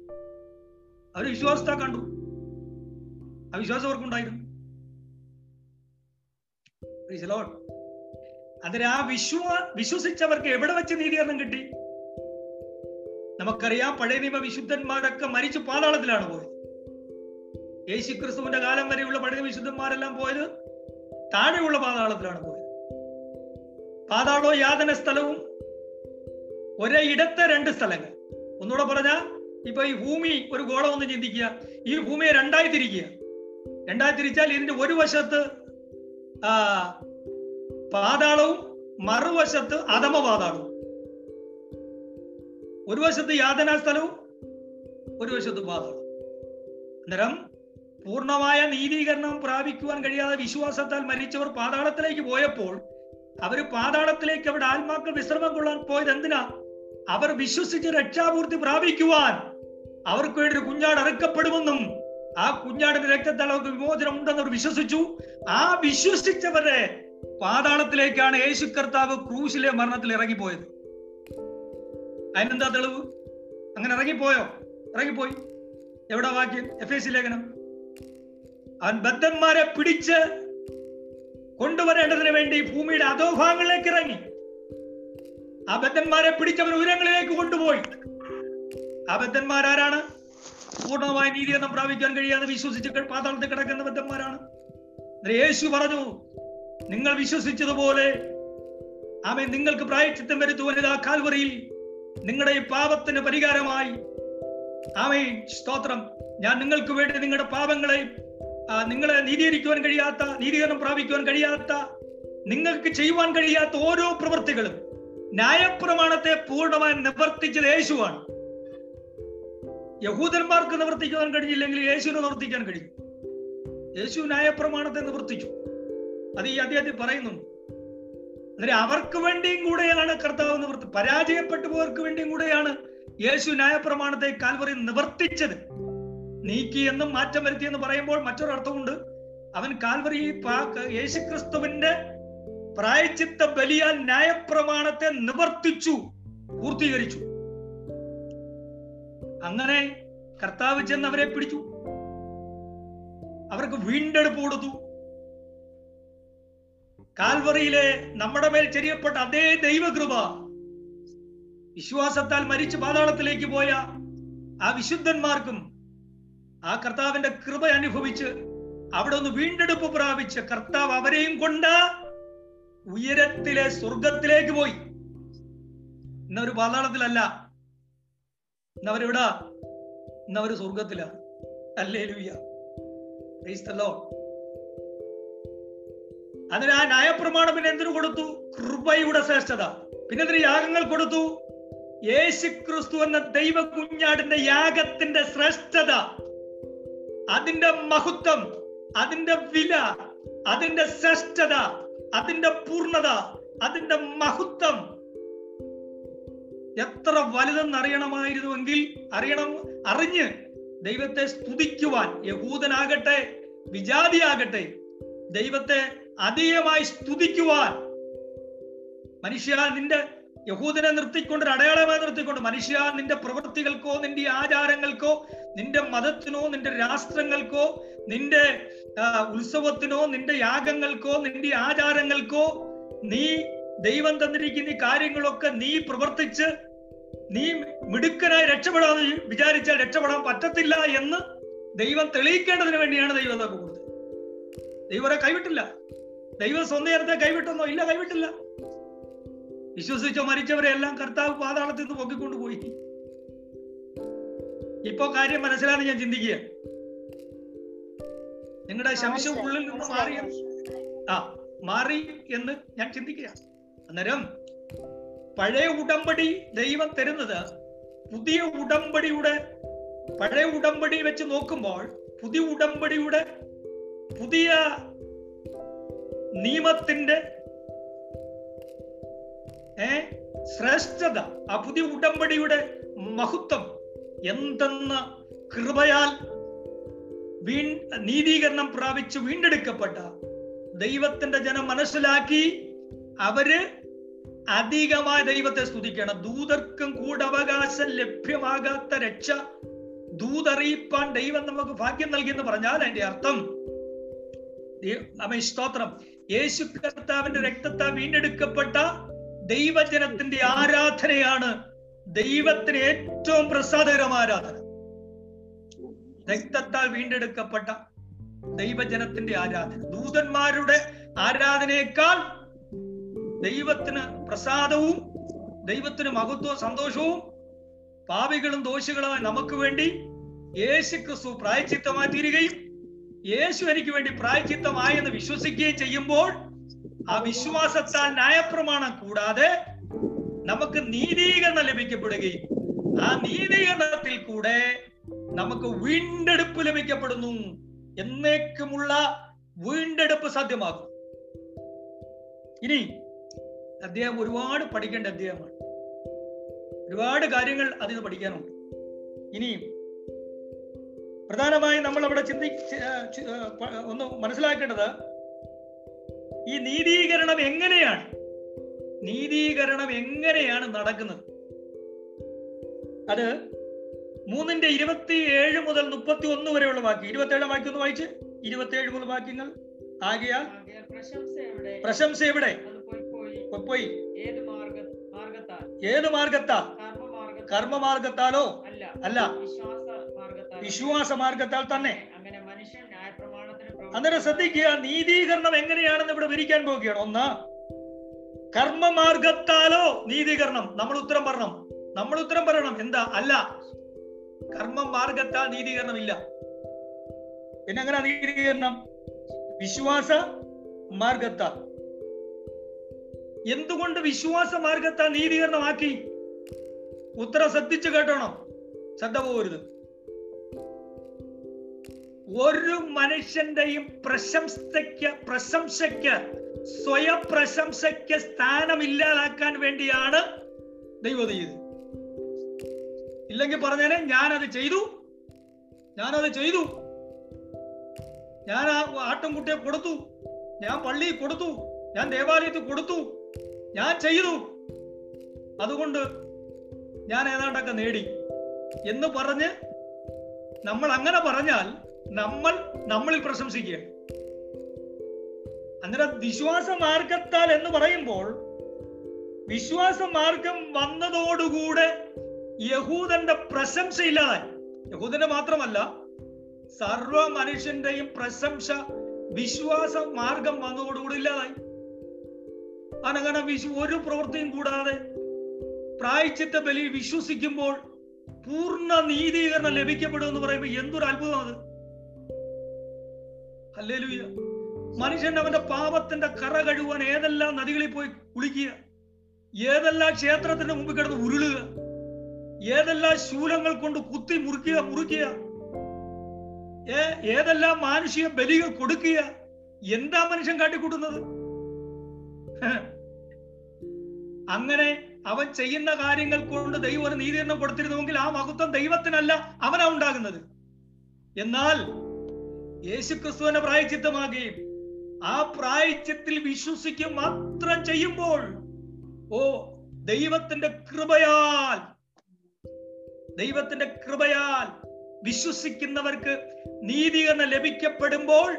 അവർ വിശ്വാസത്തെ കണ്ടു. ആ വിശ്വാസം അവർക്കുണ്ടായിരുന്നു. അതിന് ആ വിശ്വ വിശ്വസിച്ചവർക്ക് എവിടെ വെച്ച് നീതീകരണം കിട്ടി? നമുക്കറിയാം പഴയ നിയമ വിശുദ്ധന്മാരൊക്കെ മരിച്ചു പാതാളത്തിലാണ് പോയത്. യേശു ക്രിസ്തുവിന്റെ കാലം വരെയുള്ള പഴയ വിശുദ്ധന്മാരെല്ലാം പോയത് താഴെയുള്ള പാതാളത്തിലാണ് പോയത്. പാതാളോ യാതന സ്ഥലവും ഒരേ ഇടത്തെ രണ്ട് സ്ഥലങ്ങൾ. ഒന്നുകൂടെ പറഞ്ഞ ഇപ്പൊ ഈ ഭൂമി ഒരു ഗോളം ഒന്ന് ചിന്തിക്കുക. ഈ ഭൂമിയെ രണ്ടായി തിരിക്കുക. രണ്ടായി തിരിച്ചാൽ ഇതിന്റെ ഒരു വശത്ത് പാതാളവും മറുവശത്ത് അധമ പാതാളവും ഒരു വശത്ത് യാതനാ സ്ഥലവും ഒരു വശത്ത് പാതാളം അന്നേരം പൂർണമായ നീതീകരണം പ്രാപിക്കുവാൻ കഴിയാതെ വിശ്വാസത്താൽ മരിച്ചവർ പാതാളത്തിലേക്ക് പോയപ്പോൾ അവർ പാതാളത്തിലേക്ക് അവിടെ ആത്മാക്കൾ വിശ്രമം കൊള്ളാൻ പോയത് എന്തിനാ അവർ വിശ്വസിച്ച് രക്ഷാപൂർത്തി പ്രാപിക്കുവാൻ അവർക്ക് വേണ്ടി ഒരു കുഞ്ഞാട് അറുക്കപ്പെടുമെന്നും ആ കുഞ്ഞാടിന്റെ രക്തത്താൽ അവർക്ക് വിമോചനം ഉണ്ടെന്ന് അവർ വിശ്വസിച്ചു. ആ വിശ്വസിച്ചവരെ പാതാളത്തിലേക്കാണ് യേശു കർത്താവ് ക്രൂശിലെ മരണത്തിൽ ഇറങ്ങിപ്പോയത്. അതിനെന്താ തെളിവ്? അങ്ങനെ ഇറങ്ങിപ്പോയോ? ഇറങ്ങിപ്പോയി. എവിടെ വാക്യം? എഫ് എസ് ലേഖനം. അവൻ ബദ്ധന്മാരെ പിടിച്ച് കൊണ്ടുവരേണ്ടതിന് വേണ്ടി ഭൂമിയുടെ അധോഭാഗങ്ങളിലേക്ക് ഇറങ്ങി. ആ പിടിച്ചവർ ഉയരങ്ങളിലേക്ക് കൊണ്ടുപോയി. അബദ്ധന്മാരാരാണ്? പൂർണമായ നീതി നീതിയെന്നും പ്രാപിക്കാൻ കഴിയാതെ വിശ്വസിച്ച് പാതാളത്തിൽ കിടക്കുന്ന ബദ്ധന്മാരാണ് യേശു പറഞ്ഞു നിങ്ങൾ വിശ്വസിച്ചതുപോലെ ആമേ നിങ്ങൾക്ക് പ്രായച്ചിത്തം വരുത്തുവാൻ ആ കാൽവറിയിൽ നിങ്ങളുടെ ഈ പാപത്തിന് പരിഹാരമായി. ആമേ സ്തോത്രം. ഞാൻ നിങ്ങൾക്ക് വേണ്ടി നിങ്ങളുടെ പാപങ്ങളെ നിങ്ങളെ നീതീകരിക്കുവാൻ കഴിയാത്ത നീതീകരണം പ്രാപിക്കുവാൻ കഴിയാത്ത നിങ്ങൾക്ക് ചെയ്യുവാൻ കഴിയാത്ത ഓരോ പ്രവൃത്തികളും ന്യായപ്രമാണത്തെ പൂർണമായി നിവർത്തിച്ചത് യേശുവാണ്. യഹൂദന്മാർക്ക് നിവർത്തിക്കുവാൻ കഴിഞ്ഞില്ലെങ്കിൽ യേശുവിന് നിവർത്തിക്കാൻ കഴിഞ്ഞു യേശു ന്യായപ്രമാണത്തെ നിവർത്തിച്ചു. അത് ഈ അദ്ദേഹത്തിൽ പറയുന്നുണ്ട് അന്നേരം അവർക്ക് വേണ്ടിയും കൂടെയാണ് കർത്താവ് നിവർത്തി പരാജയപ്പെട്ടു പോയവർക്ക് വേണ്ടിയും കൂടെയാണ് യേശു ന്യായപ്രമാണത്തെ കാൽവറി നിവർത്തിച്ചത്. നീക്കി എന്നും മാറ്റം വരുത്തി എന്ന് പറയുമ്പോൾ മറ്റൊരർത്ഥമുണ്ട്. അവൻ കാൽവറി യേശുക്രിസ്തുവിന്റെ പ്രായച്ചിത്ത ബലിയാൽ ന്യായപ്രമാണത്തെ നിവർത്തിച്ചു പൂർത്തീകരിച്ചു. അങ്ങനെ കർത്താവ് ചെന്ന് അവരെ പിടിച്ചു. അവർക്ക് വീണ്ടെടുപ്പ് കൊടുത്തു. കാൽവറിയിലെ നമ്മുടെ മേൽ ചെറിയപ്പെട്ട അതേ ദൈവകൃപ വിശ്വാസത്താൽ മരിച്ചു പാതാളത്തിലേക്ക് പോയ ആ വിശുദ്ധന്മാർക്കും ആ കർത്താവിന്റെ കൃപ അനുഭവിച്ച് അവിടെ ഒന്ന് വീണ്ടെടുപ്പ് പ്രാപിച്ച് കർത്താവ് അവരെയും കൊണ്ട് ഉയരത്തിലെ സ്വർഗത്തിലേക്ക് പോയി. ഇന്നവര് പാതാളത്തിലല്ല. എന്നവരിവിടാ ഇന്നവര് സ്വർഗത്തില അല്ലേ ലുയ്യ അതിന് ആ ന്യായപ്രമാണം പിന്നെ എന്തിനു കൊടുത്തു? കൃപയുടെ ശ്രേഷ്ഠത. പിന്നെ എന്തിന് യാഗങ്ങൾ കൊടുത്തു? യേശു ക്രിസ്തു എന്ന ദൈവ കുഞ്ഞാടിന്റെ യാഗത്തിന്റെ ശ്രേഷ്ഠത. അതിന്റെ മഹത്വം അതിന്റെ വില അതിന്റെ ശ്രേഷ്ഠത. അതിന്റെ പൂർണത അതിന്റെ മഹത്വം എത്ര വലുതെന്ന് അറിയണമായിരുന്നുവെങ്കിൽ അറിയണം അറിഞ്ഞ് ദൈവത്തെ സ്തുതിക്കുവാൻ യഹൂദനാകട്ടെ വിജാതിയാകട്ടെ ദൈവത്തെ അതീയമായി സ്തുതിക്കുവാൻ. മനുഷ്യ നിന്റെ യഹൂദനെ നിർത്തിക്കൊണ്ട് ഒരു അടയാളമായി നിർത്തിക്കൊണ്ട് മനുഷ്യ നിന്റെ പ്രവൃത്തികൾക്കോ നിന്റെ ആചാരങ്ങൾക്കോ നിന്റെ മതത്തിനോ നിന്റെ രാഷ്ട്രങ്ങൾക്കോ നിന്റെ ഉത്സവത്തിനോ നിന്റെ യാഗങ്ങൾക്കോ നിന്റെ ആചാരങ്ങൾക്കോ നീ ദൈവം തന്നിരിക്കുന്ന കാര്യങ്ങളൊക്കെ നീ പ്രവർത്തിച്ച് നീ മിടുക്കനായി രക്ഷപ്പെടാന്ന് വിചാരിച്ചാൽ രക്ഷപ്പെടാൻ പറ്റത്തില്ല എന്ന് ദൈവം തെളിയിക്കേണ്ടതിന് വേണ്ടിയാണ് ദൈവം ഇതൊക്കെ കൊടുത്തത്. ദൈവരെ കൈവിട്ടില്ല. ദൈവം സ്വന്തം നേരത്തെ കൈവിട്ടെന്നോ? ഇല്ല കൈവിട്ടില്ല. വിശ്വസിച്ചോ മരിച്ചവരെ എല്ലാം കർത്താവ് പാതാളത്തിൽ നിന്ന് പൊക്കിക്കൊണ്ടുപോയി ഇപ്പൊ കാര്യം മനസ്സിലാണ് ഞാൻ ചിന്തിക്കുക. നിങ്ങളുടെ ശംശം ഉള്ളിൽ നിന്ന് മാറിയ ആ മാറി എന്ന് ഞാൻ ചിന്തിക്കുക. അന്നേരം പഴയ ഉടമ്പടി ദൈവം തരുന്നത് പുതിയ ഉടമ്പടിയുടെ പഴയ ഉടമ്പടി വെച്ച് നോക്കുമ്പോൾ പുതിയ ഉടമ്പടിയുടെ പുതിയ നിയമത്തിന്റെ ഏ? ശ്രേഷ്ഠത ആ പുതിയ ഉടമ്പടിയുടെ മഹത്വം എന്തെന്ന കൃപയാൽ വീ നീതീകരണം പ്രാപിച്ച് വീണ്ടെടുക്കപ്പെട്ട ദൈവത്തിന്റെ ജനം മനസ്സിലാക്കി അവർ അധികമായ ദൈവത്തെ സ്തുതിക്കണം. ദൂതർക്കും കൂടവകാശം ലഭ്യമാകാത്ത രക്ഷ ദൂതറിയിപ്പാൻ ദൈവം നമുക്ക് ഭാഗ്യം നൽകി എന്ന് പറഞ്ഞാൽ അതിന്റെ അർത്ഥം സ്തോത്രം. യേശു കർത്താവിന്റെ രക്തത്താൽ വീണ്ടെടുക്കപ്പെട്ട ദൈവജനത്തിന്റെ ആരാധനയാണ് ദൈവത്തിന് ഏറ്റവും പ്രസാദകരമായ ആരാധന. രക്തത്താൽ വീണ്ടെടുക്കപ്പെട്ട ദൈവജനത്തിന്റെ ആരാധന. ദൂതന്മാരുടെ ആരാധനയേക്കാൾ ദൈവത്തിന് പ്രസാദവും ദൈവത്തിന് മഹത്വവും സന്തോഷവും പാപികളും ദോഷികളുമായി നമുക്ക് വേണ്ടി യേശു ക്രിസ്തു പ്രായച്ചിത്തമായി തീരുകയും യേശു എനിക്ക് വേണ്ടി പ്രായച്ചിത്തമായി എന്ന് വിശ്വസിക്കുകയും ചെയ്യുമ്പോൾ ആ വിശ്വാസത്താൽ ന്യായപ്രമാണം കൂടാതെ നമുക്ക് നീതീകരണം ലഭിക്കപ്പെടുകയും ആ നീതീകരണത്തിൽ കൂടെ നമുക്ക് വീണ്ടെടുപ്പ് ലഭിക്കപ്പെടുന്നു. എന്നേക്കുമുള്ള വീണ്ടെടുപ്പ് സാധ്യമാകും. ഇനി അദ്ദേഹം ഒരുപാട് പഠിക്കേണ്ട അദ്ദേഹമാണ്. ഒരുപാട് കാര്യങ്ങൾ അതിൽ പഠിക്കാനുണ്ട്. ഇനിയും പ്രധാനമായും നമ്മൾ അവിടെ ചിന്തി ഒന്ന് മനസ്സിലാക്കേണ്ടത് ഈ നീതീകരണം എങ്ങനെയാണ്? നീതീകരണം എങ്ങനെയാണ് നടക്കുന്നത്? അത് മൂന്നിന്റെ ഇരുപത്തി ഏഴ് മുതൽ മുപ്പത്തി ഒന്ന് വരെയുള്ള വാക്യം. ഇരുപത്തി ഏഴ് വാക്യം ഒന്ന് വായിച്ച്. ഇരുപത്തി ഏഴ് മുതൽ വാക്യങ്ങൾ. ആകെയാ
ആകയാൽ പ്രശംസ എവിടെ? പോയി ഏത് മാർഗ മാർഗത്താൽ?
കർമ്മമാർഗത്താലോ?
അല്ല
വിശ്വാസ മാർഗത്താൽ തന്നെ. അന്നേരം ശ്രദ്ധിക്കുക നീതീകരണം എങ്ങനെയാണെന്ന് ഇവിടെ വിരിക്കാൻ പോവുകയാണ്. ഒന്ന് കർമ്മമാർഗത്താലോ നീതീകരണം. നമ്മൾ ഉത്തരം പറയണം. നമ്മൾ ഉത്തരം പറയണം. എന്താ? അല്ല. കർമ്മ മാർഗത്താൽ നീതീകരണം ഇല്ല. പിന്നെ എങ്ങനെ നീതീകരണം? വിശ്വാസ മാർഗത്താൽ. എന്തുകൊണ്ട് വിശ്വാസ മാർഗത്താൽ നീതീകരണമാക്കി? ഉത്തരം ശ്രദ്ധിച്ചു കേട്ടോണം. ശ്രദ്ധ പോകരുത്. ഒരു മനുഷ്യന്റെയും പ്രശംസയ്ക്ക് പ്രശംസയ്ക്ക് സ്വയം പ്രശംസയ്ക്ക് സ്ഥാനമില്ലാതാക്കാൻ വേണ്ടിയാണ് ദൈവം ചെയ്തത്. ഇല്ലെങ്കിൽ പറഞ്ഞേനെ ഞാനത് ചെയ്തു. ഞാനത് ചെയ്തു. ഞാൻ ആ ആട്ടുംകുട്ടിയെ കൊടുത്തു. ഞാൻ പള്ളി കൊടുത്തു. ഞാൻ ദേവാലയത്തിൽ കൊടുത്തു. ഞാൻ ചെയ്തു. അതുകൊണ്ട് ഞാൻ ഏതാണ്ടൊക്കെ നേടി. എന്ന് പറഞ്ഞ് നമ്മൾ അങ്ങനെ പറഞ്ഞാൽ നമ്മൾ നമ്മളിൽ പ്രശംസിക്കുക. അന്നേരം വിശ്വാസ മാർഗത്താൽ എന്ന് പറയുമ്പോൾ വിശ്വാസ മാർഗം വന്നതോടുകൂടെ യഹൂദന്റെ പ്രശംസ ഇല്ലാതായി യഹൂദന്റെ മാത്രമല്ല സർവ മനുഷ്യന്റെയും പ്രശംസ വിശ്വാസ മാർഗം വന്നതോടുകൂടി ഇല്ലാതായി. അനങ്ങനെ വിശ്വ ഒരു പ്രവൃത്തിയും കൂടാതെ പ്രായച്ചിത്ത ബലി വിശ്വസിക്കുമ്പോൾ പൂർണ നീതീകരണം ലഭിക്കപ്പെടും എന്ന് പറയുമ്പോൾ എന്തൊരു അത്ഭുതമാണ് മനുഷ്യൻ അവന്റെ പാപത്തിന്റെ കറ കഴുകുവാൻ ഏതെല്ലാം നദികളിൽ പോയി കുളിക്കുക? ഏതെല്ലാം ക്ഷേത്രത്തിന്റെ മുമ്പിൽ കിടന്ന് ഉരുളുക? ഏതെല്ലാം ശൂലങ്ങൾ കൊണ്ട് കുത്തി മുറിക്കുക മുറിക്കുക ഏതെല്ലാം മാനുഷിക ബലികൾ കൊടുക്കുക? എന്താ മനുഷ്യൻ കാട്ടിക്കൂട്ടുന്നത്? അങ്ങനെ അവൻ ചെയ്യുന്ന കാര്യങ്ങൾ കൊണ്ട് ദൈവം ഒരു നീതീകരണം കൊടുത്തിരുന്നുവെങ്കിൽ ആ മഹത്വം ദൈവത്തിനല്ല അവനാ ഉണ്ടാകുന്നത്. എന്നാൽ യേശുക്രിസ്തുവിനെ പ്രായച്ചിത്തമാകുകയും ആ പ്രായച്ചിത്തിൽ വിശ്വസിക്കുക മാത്രം ചെയ്യുമ്പോൾ ഓ ദൈവത്തിന്റെ കൃപയാൽ ദൈവത്തിന്റെ കൃപയാൽ വിശ്വസിക്കുന്നവർക്ക് നീതി എന്ന് ലഭിക്കപ്പെടുമ്പോൾ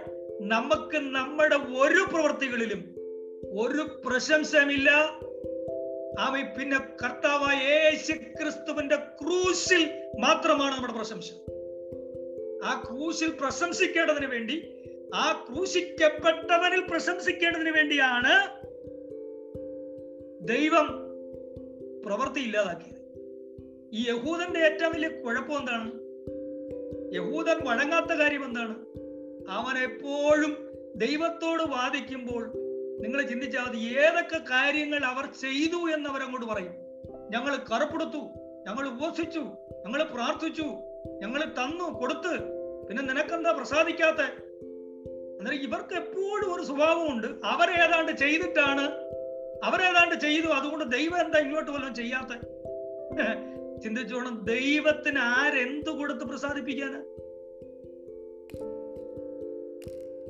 നമുക്ക് നമ്മുടെ ഒരു പ്രവൃത്തികളിലും ഒരു പ്രശംസമില്ല ആമി പിന്നെ കർത്താവായ യേശു ക്രിസ്തുവിന്റെ ക്രൂശിൽ മാത്രമാണ് നമ്മുടെ പ്രശംസ. ആ ക്രൂശിൽ പ്രശംസിക്കേണ്ടതിന് വേണ്ടി ആ ക്രൂശിക്കപ്പെട്ടവനിൽ പ്രശംസിക്കേണ്ടതിന് വേണ്ടിയാണ് ദൈവം പ്രവൃത്തി ഇല്ലാതാക്കിയത്. ഈ യഹൂദന്റെ ഏറ്റവും വലിയ കുഴപ്പം എന്താണ്? യഹൂദൻ വഴങ്ങാത്ത കാര്യം എന്താണ്? അവൻ എപ്പോഴും ദൈവത്തോട് വാദിക്കുമ്പോൾ നിങ്ങൾ ചിന്തിച്ചാൽ മതി ഏതൊക്കെ കാര്യങ്ങൾ അവർ ചെയ്തു എന്ന് അവരങ്ങോട്ട് പറയും. ഞങ്ങൾ കറുപ്പെടുത്തു ഞങ്ങൾ ഉപസിച്ചു ഞങ്ങൾ പ്രാർത്ഥിച്ചു ഞങ്ങൾ തന്നു കൊടുത്ത്. പിന്നെ നിനക്കെന്താ പ്രസാദിക്കാത്ത? അന്നേരം ഇവർക്ക് എപ്പോഴും ഒരു സ്വഭാവമുണ്ട്. അവരേതാണ്ട് ചെയ്തിട്ടാണ് അവരേതാണ്ട് ചെയ്തു. അതുകൊണ്ട് ദൈവം എന്താ ഇങ്ങോട്ട് വല്ലതും ചെയ്യാത്ത? ചിന്തിച്ചോണം ദൈവത്തിന് ആരെന്ത് കൊടുത്ത് പ്രസാദിപ്പിക്കാന്?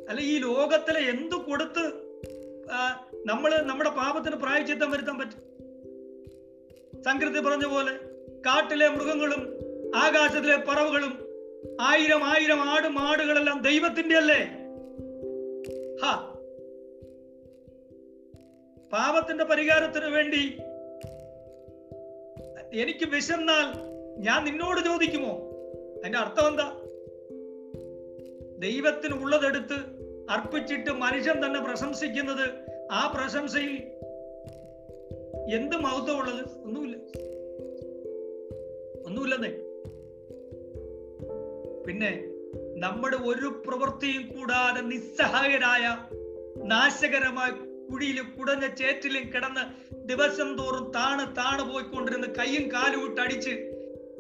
അല്ല ഈ ലോകത്തിലെ എന്തു കൊടുത്ത് നമ്മൾ നമ്മുടെ പാപത്തിന് പ്രായച്ചിത്തം വരുത്താൻ പറ്റും? സംകൃതി പറഞ്ഞ പോലെ കാട്ടിലെ മൃഗങ്ങളും ആകാശത്തിലെ പറവുകളും ആയിരം ആയിരം ആടും ആടുകളെല്ലാം ദൈവത്തിന്റെ അല്ലേ പാപത്തിന്റെ പരിഹാരത്തിന് വേണ്ടി എനിക്ക് വിശന്നാൽ ഞാൻ നിന്നോട് ചോദിക്കുമോ? അതിന്റെ അർത്ഥം എന്താ? ദൈവത്തിന് ഉള്ളതെടുത്ത് അർപ്പിച്ചിട്ട് മനുഷ്യൻ തന്നെ പ്രശംസിക്കുന്നത് ആ പ്രശംസയിൽ എന്ത് മഹത്വമുള്ളത്? ഒന്നുമില്ല. ഒന്നുമില്ലെന്നേ. പിന്നെ നമ്മുടെ ഒരു പ്രവൃത്തിയും കൂടാതെ നിസ്സഹായരായ നാശകരമായ കുഴിയിലും കുടഞ്ഞ ചേറ്റിലും കിടന്ന് ദിവസം തോറും താണ് താണ് പോയിക്കൊണ്ടിരുന്ന് കൈയും കാലും വിട്ട് അടിച്ച്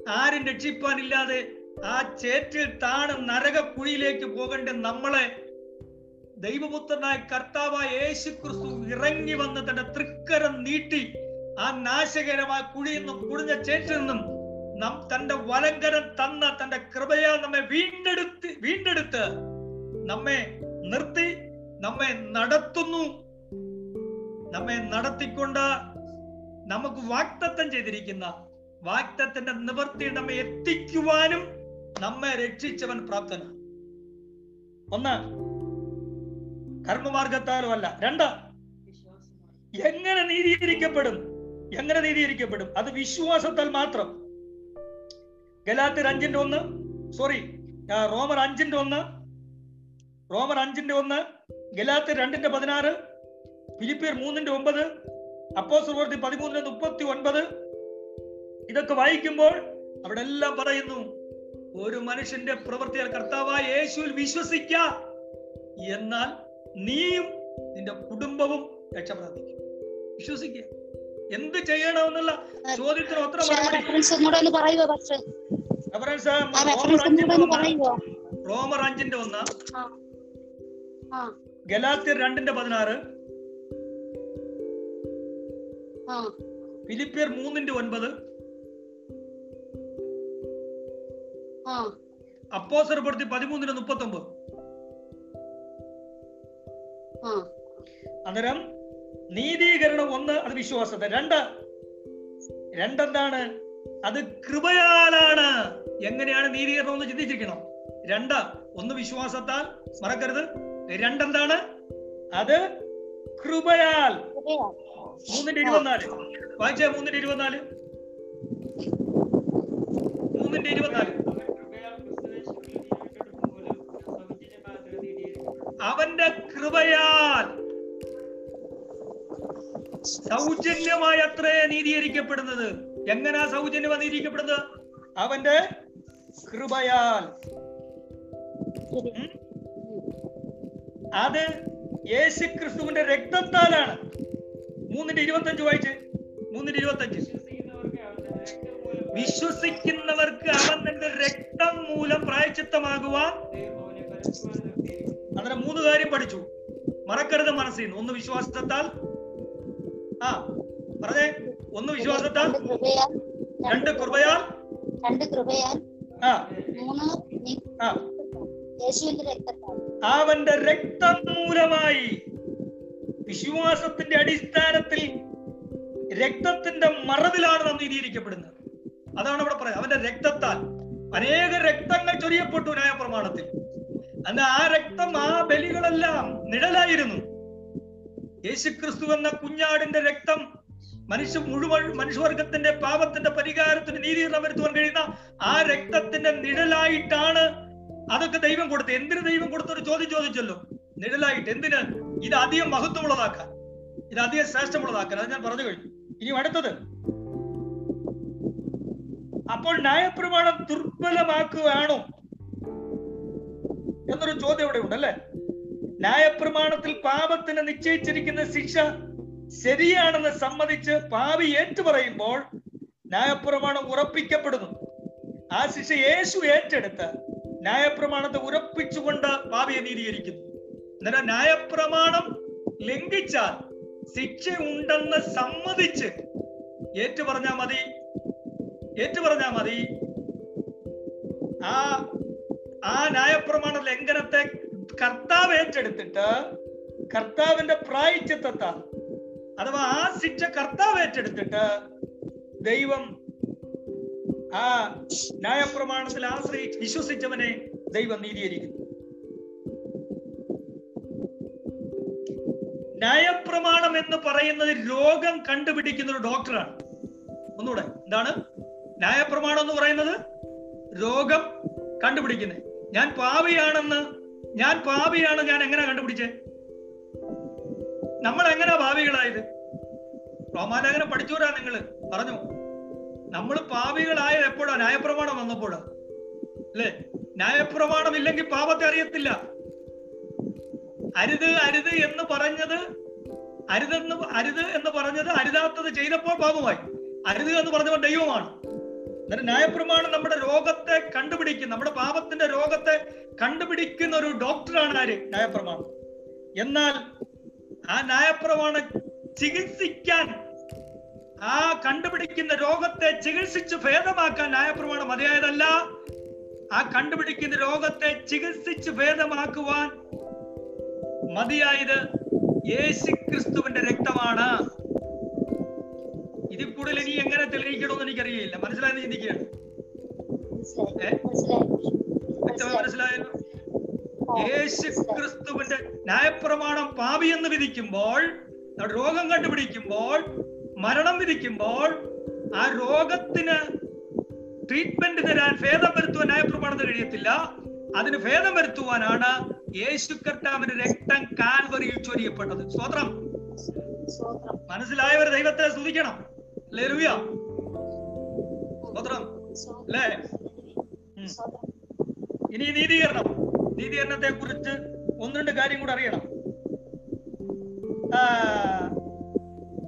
ആരും രക്ഷിപ്പാനില്ലാതെ ആ ചേറ്റിൽ താണ് നരക കുഴിയിലേക്ക് പോകേണ്ട നമ്മളെ ദൈവപുത്രനായ കർത്താവായ യേശു ക്രിസ്തു ഇറങ്ങി വന്ന് തന്റെ തൃക്കരം നീട്ടി ആ നാശകരമായ കുഴിയിൽ നിന്നും കുടിഞ്ഞ ചേറ്റിൽ നിന്നും നം തന്റെ വലങ്കരം തന്ന തന്റെ കൃപയാൽ നമ്മെ വീണ്ടെടുത്ത് വീണ്ടെടുത്ത് നമ്മെ നിർത്തി നമ്മെ നടത്തുന്നു. നമ്മെ നടത്തിക്കൊണ്ട് നമുക്ക് വാക്തത്വം ചെയ്തിരിക്കുന്ന വാക്തത്തിന്റെ നിവർത്തി നമ്മെ എത്തിക്കുവാനും നമ്മെ രക്ഷിച്ചവൻ പ്രാപ്തന ഒന്ന് കർമ്മമാർഗത്താലും അല്ല. രണ്ട് എങ്ങനെ നീതീകരിക്കപ്പെടും? എങ്ങനെ നീതീകരിക്കപ്പെടും? അത് വിശ്വാസത്താൽ മാത്രം. ഗലാത്തിർ അഞ്ചിന്റെ ഒന്ന് സോറി റോമർ അഞ്ചിന്റെ ഒന്ന് റോമർ അഞ്ചിന്റെ ഒന്ന് ഗലാത്തിർ രണ്ടിന്റെ പതിനാറ് ഫിലിപ്പിയർ മൂന്നിന്റെ ഒമ്പത് അപ്പോസ്തലപ്രവൃത്തി പതിമൂന്നിന്റെ മുപ്പത്തി ഒൻപത്. ഇതൊക്കെ വായിക്കുമ്പോൾ അവിടെ എല്ലാം പറയുന്നു ഒരു മനുഷ്യന്റെ പ്രവൃത്തിയാൽ കർത്താവായ യേശുവിൽ വിശ്വസിക്ക എന്നാൽ നീയും നിന്റെ കുടുംബവും രക്ഷപ്രാപിക്കും വിശ്വസിക്കുക എന്ത് ചെയ്യണമെന്നുള്ള ചോദ്യത്തിന് ഉത്തരം റോമർ അഞ്ചിന്റെ
ഒന്ന്
ഗലാത്തിർ രണ്ടിന്റെ പതിനാറ്. ഫിലിപ്പിയർ മൂന്നിന്റെ ഒൻപത്.
ആ.
പ്രവർത്തി പതിമൂന്നിന്റെ മുപ്പത്തി ഒമ്പത് അന്നേരം നീതീകരണം ഒന്ന് അത് വിശ്വാസത്തെ. രണ്ട് രണ്ടെന്താണ്? അത് കൃപയാലാണ്. എങ്ങനെയാണ് നീതീകരണം ഒന്ന് ചിന്തിച്ചിരിക്കണം? രണ്ട് ഒന്ന് വിശ്വാസത്താൽ മറക്കരുത്. രണ്ടെന്താണ്? അത് കൃപയാൽ.
കൃപയാ.
മൂന്നിന്റെ ഇരുപത്തിനാല്. വായിച്ചേ മൂന്നിന്റെ ഇരുപത്തിനാല്. മൂന്നിന്റെ ഇരുപത്തിനാല്. അവന്റെ കൃപയാൽ സൗജന്യമായി അത്രേ നീതീകരിക്കപ്പെടുന്നത്. എങ്ങനാ സൗജന്യമായി നീതീകരിക്കപ്പെടുന്നത് അവന്റെ കൃപയാൽ? അത് യേശു ക്രിസ്തുവിന്റെ രക്തത്താലാണ്. മൂന്നിന്റെ ഇരുപത്തഞ്ച് വായിച്ച്. മൂന്നിന്റെ ഇരുപത്തഞ്ച്.
വിശ്വസിക്കുന്നവർക്ക് അവൻ തന്റെ രക്തം മൂലം
പ്രായച്ചിത്തമാകുവാൻ അങ്ങനെ മൂന്ന് കാര്യം പഠിച്ചു. മറക്കരുത് മനസ്സിൽ ഒന്ന് വിശ്വാസത്താൽ ആ പറഞ്ഞേ. ഒന്ന് വിശ്വാസത്താൽ.
രണ്ട് കൃപയാൽ.
രണ്ട് കൃപയാൽ. ആ.
മൂന്ന്
ആ.
യേശുവിന്റെ രക്തത്താൽ.
അവന്റെ രക്തം മൂലമായി വിശ്വാസത്തിന്റെ അടിസ്ഥാനത്തിൽ രക്തത്തിന്റെ മറവിലാണ് നാം നീതിയിരിക്കപ്പെടുന്നത് അതാണ് ഇവിടെ പറയുന്നത്. അവന്റെ രക്തത്താൽ അനേക രക്തങ്ങൾ ചൊരിയപ്പെട്ടു ന്യായപ്രമാണത്തിൽ. അന്ന് ആ രക്തം ആ ബലികളെല്ലാം നിഴലായിരുന്നു. യേശുക്രിസ്തു എന്ന കുഞ്ഞാടിന്റെ രക്തം മനുഷ്യ മുഴുവൻ മനുഷ്യവർഗത്തിന്റെ പാപത്തിന്റെ പരിഹാരത്തിന് നീതീകരണം വരുത്തുവാൻ കഴിയുന്ന ആ രക്തത്തിന്റെ നിഴലായിട്ടാണ് അതൊക്കെ ദൈവം കൊടുത്തത്. എന്തിന് ദൈവം കൊടുത്തൊരു ചോദ്യം ചോദിച്ചല്ലോ. നിഴലായിട്ട് എന്തിന്? ഇത് അധികം മഹത്വമുള്ളതാക്കാൻ. ഇത് അധികം ശ്രേഷ്ഠമുള്ളതാക്കാൻ. അത് ഞാൻ പറഞ്ഞു കഴിഞ്ഞു. ഇനി അടുത്തത്. അപ്പോൾ ന്യായപ്രമാണം ദുർബലമാക്കുകയാണോ? എന്നൊരു ചോദ്യം ഇവിടെ ഉണ്ട് അല്ലെ ന്യായപ്രമാണത്തിൽ പാപത്തിന് നിശ്ചയിച്ചിരിക്കുന്ന ശിക്ഷ ശരിയാണെന്ന് സമ്മതിച്ച് പാപി ഏറ്റുപറയുമ്പോൾ ന്യായപ്രമാണം ഉറപ്പിക്കപ്പെടുന്നു. ആ ശിക്ഷ യേശു ഏറ്റെടുത്ത് ന്യായപ്രമാണത്തെ ഉറപ്പിച്ചുകൊണ്ട് പാപിയെ നീതീകരിക്കുന്നു. അന്നേരം ന്യായപ്രമാണം ലംഘിച്ചാൽ ശിക്ഷ ഉണ്ടെന്ന് സമ്മതിച്ച് ഏറ്റു പറഞ്ഞാൽ മതി. ഏറ്റു മതി. ആ ആ ന്യായപ്രമാണ ലംഘനത്തെ കർത്താവ് ഏറ്റെടുത്തിട്ട് കർത്താവിന്റെ പ്രായച്ചിത്തത്താൽ അഥവാ ആ ശിക്ഷ കർത്താവ് ഏറ്റെടുത്തിട്ട് ദൈവം ആ ന്യായപ്രമാണത്തിൽ ആശ്രയിച്ച് വിശ്വസിച്ചവനെ ദൈവം നീതീകരിക്കുന്നു. ന്യായപ്രമാണം എന്ന് പറയുന്നത് രോഗം കണ്ടുപിടിക്കുന്ന ഒരു ഡോക്ടറാണ്. ഒന്നുകൂടെ എന്താണ്? ന്യായപ്രമാണം എന്ന് പറയുന്നത് രോഗം കണ്ടുപിടിക്കുന്നത്. ഞാൻ പാവിയാണെന്ന് ഞാൻ പാപിയാണ് ഞാൻ എങ്ങനെ കണ്ടുപിടിച്ചേ? നമ്മൾ എങ്ങനെ ഭാവികളായത് റോമാലേഖനം പഠിച്ചൂരാ നിങ്ങൾ പറഞ്ഞു. നമ്മൾ പാവികളായത് എപ്പോഴാ? ന്യായപ്രമാണം വന്നപ്പോഴാ. അല്ലേ? ന്യായപ്രമാണം ഇല്ലെങ്കിൽ പാപത്തെ അറിയത്തില്ല. അരുത് അരുത് എന്ന് പറഞ്ഞത് അരുതെന്ന് അരുത് എന്ന് പറഞ്ഞത് അരുതാത്തത് ചെയ്തപ്പോൾ പാപമായി. അരുത് എന്ന് പറഞ്ഞപ്പോൾ ദൈവമാണ്. എന്നിട്ട് ന്യായപ്രമാണം നമ്മുടെ രോഗത്തെ കണ്ടുപിടിക്കും. നമ്മുടെ പാപത്തിന്റെ രോഗത്തെ കണ്ടുപിടിക്കുന്ന ഒരു ഡോക്ടറാണ് ആര്? ന്യായപ്രമാണം. എന്നാൽ ആ ന്യായപ്രമാണം ചികിത്സിക്കാൻ ആ കണ്ടുപിടിക്കുന്ന രോഗത്തെ ചികിത്സിച്ച് ഭേദമാക്കാൻ ന്യായപ്രമാണം മതിയായതല്ല. ആ കണ്ടുപിടിക്കുന്ന രോഗത്തെ ചികിത്സിച്ച് ഭേദമാക്കുവാൻ മതിയായത് യേശു ക്രിസ്തുവിന്റെ രക്തമാണ്. ഇതിൽ കൂടുതൽ ഇനി എങ്ങനെ തെളിയിക്കണമെന്ന് എനിക്കറിയില്ല. മനസ്സിലായെന്ന് ചിന്തിക്കുകയാണ്. മനസ്സിലായല്ലോ? യേശു ക്രിസ്തുവിന്റെ ന്യായപ്രമാണം പാപി എന്ന് വിധിക്കുമ്പോൾ രോഗം കണ്ടുപിടിക്കുമ്പോൾ മരണം വിധിക്കുമ്പോൾ ആ രോഗത്തിന് ട്രീറ്റ്മെന്റ് തരാൻ ഭേദം വരുത്തുവാൻ ന്യായപ്രമാണത്തിന് കഴിയത്തില്ല. അതിന് ഭേദം വരുത്തുവാനാണ് യേശു കർത്താവിന്റെ രക്തം കാൽവറിയിൽ ചൊരിയപ്പെട്ടത്. സ്വോത്രം മനസ്സിലായവർ ദൈവത്തെ സ്തുതിക്കണം. ലേലുയ
സ്തോത്രം
അല്ലേ ഇനി നീതീകരണം. നീതീകരണത്തെ കുറിച്ച് ഒന്ന് രണ്ട് കാര്യം കൂടെ അറിയണം.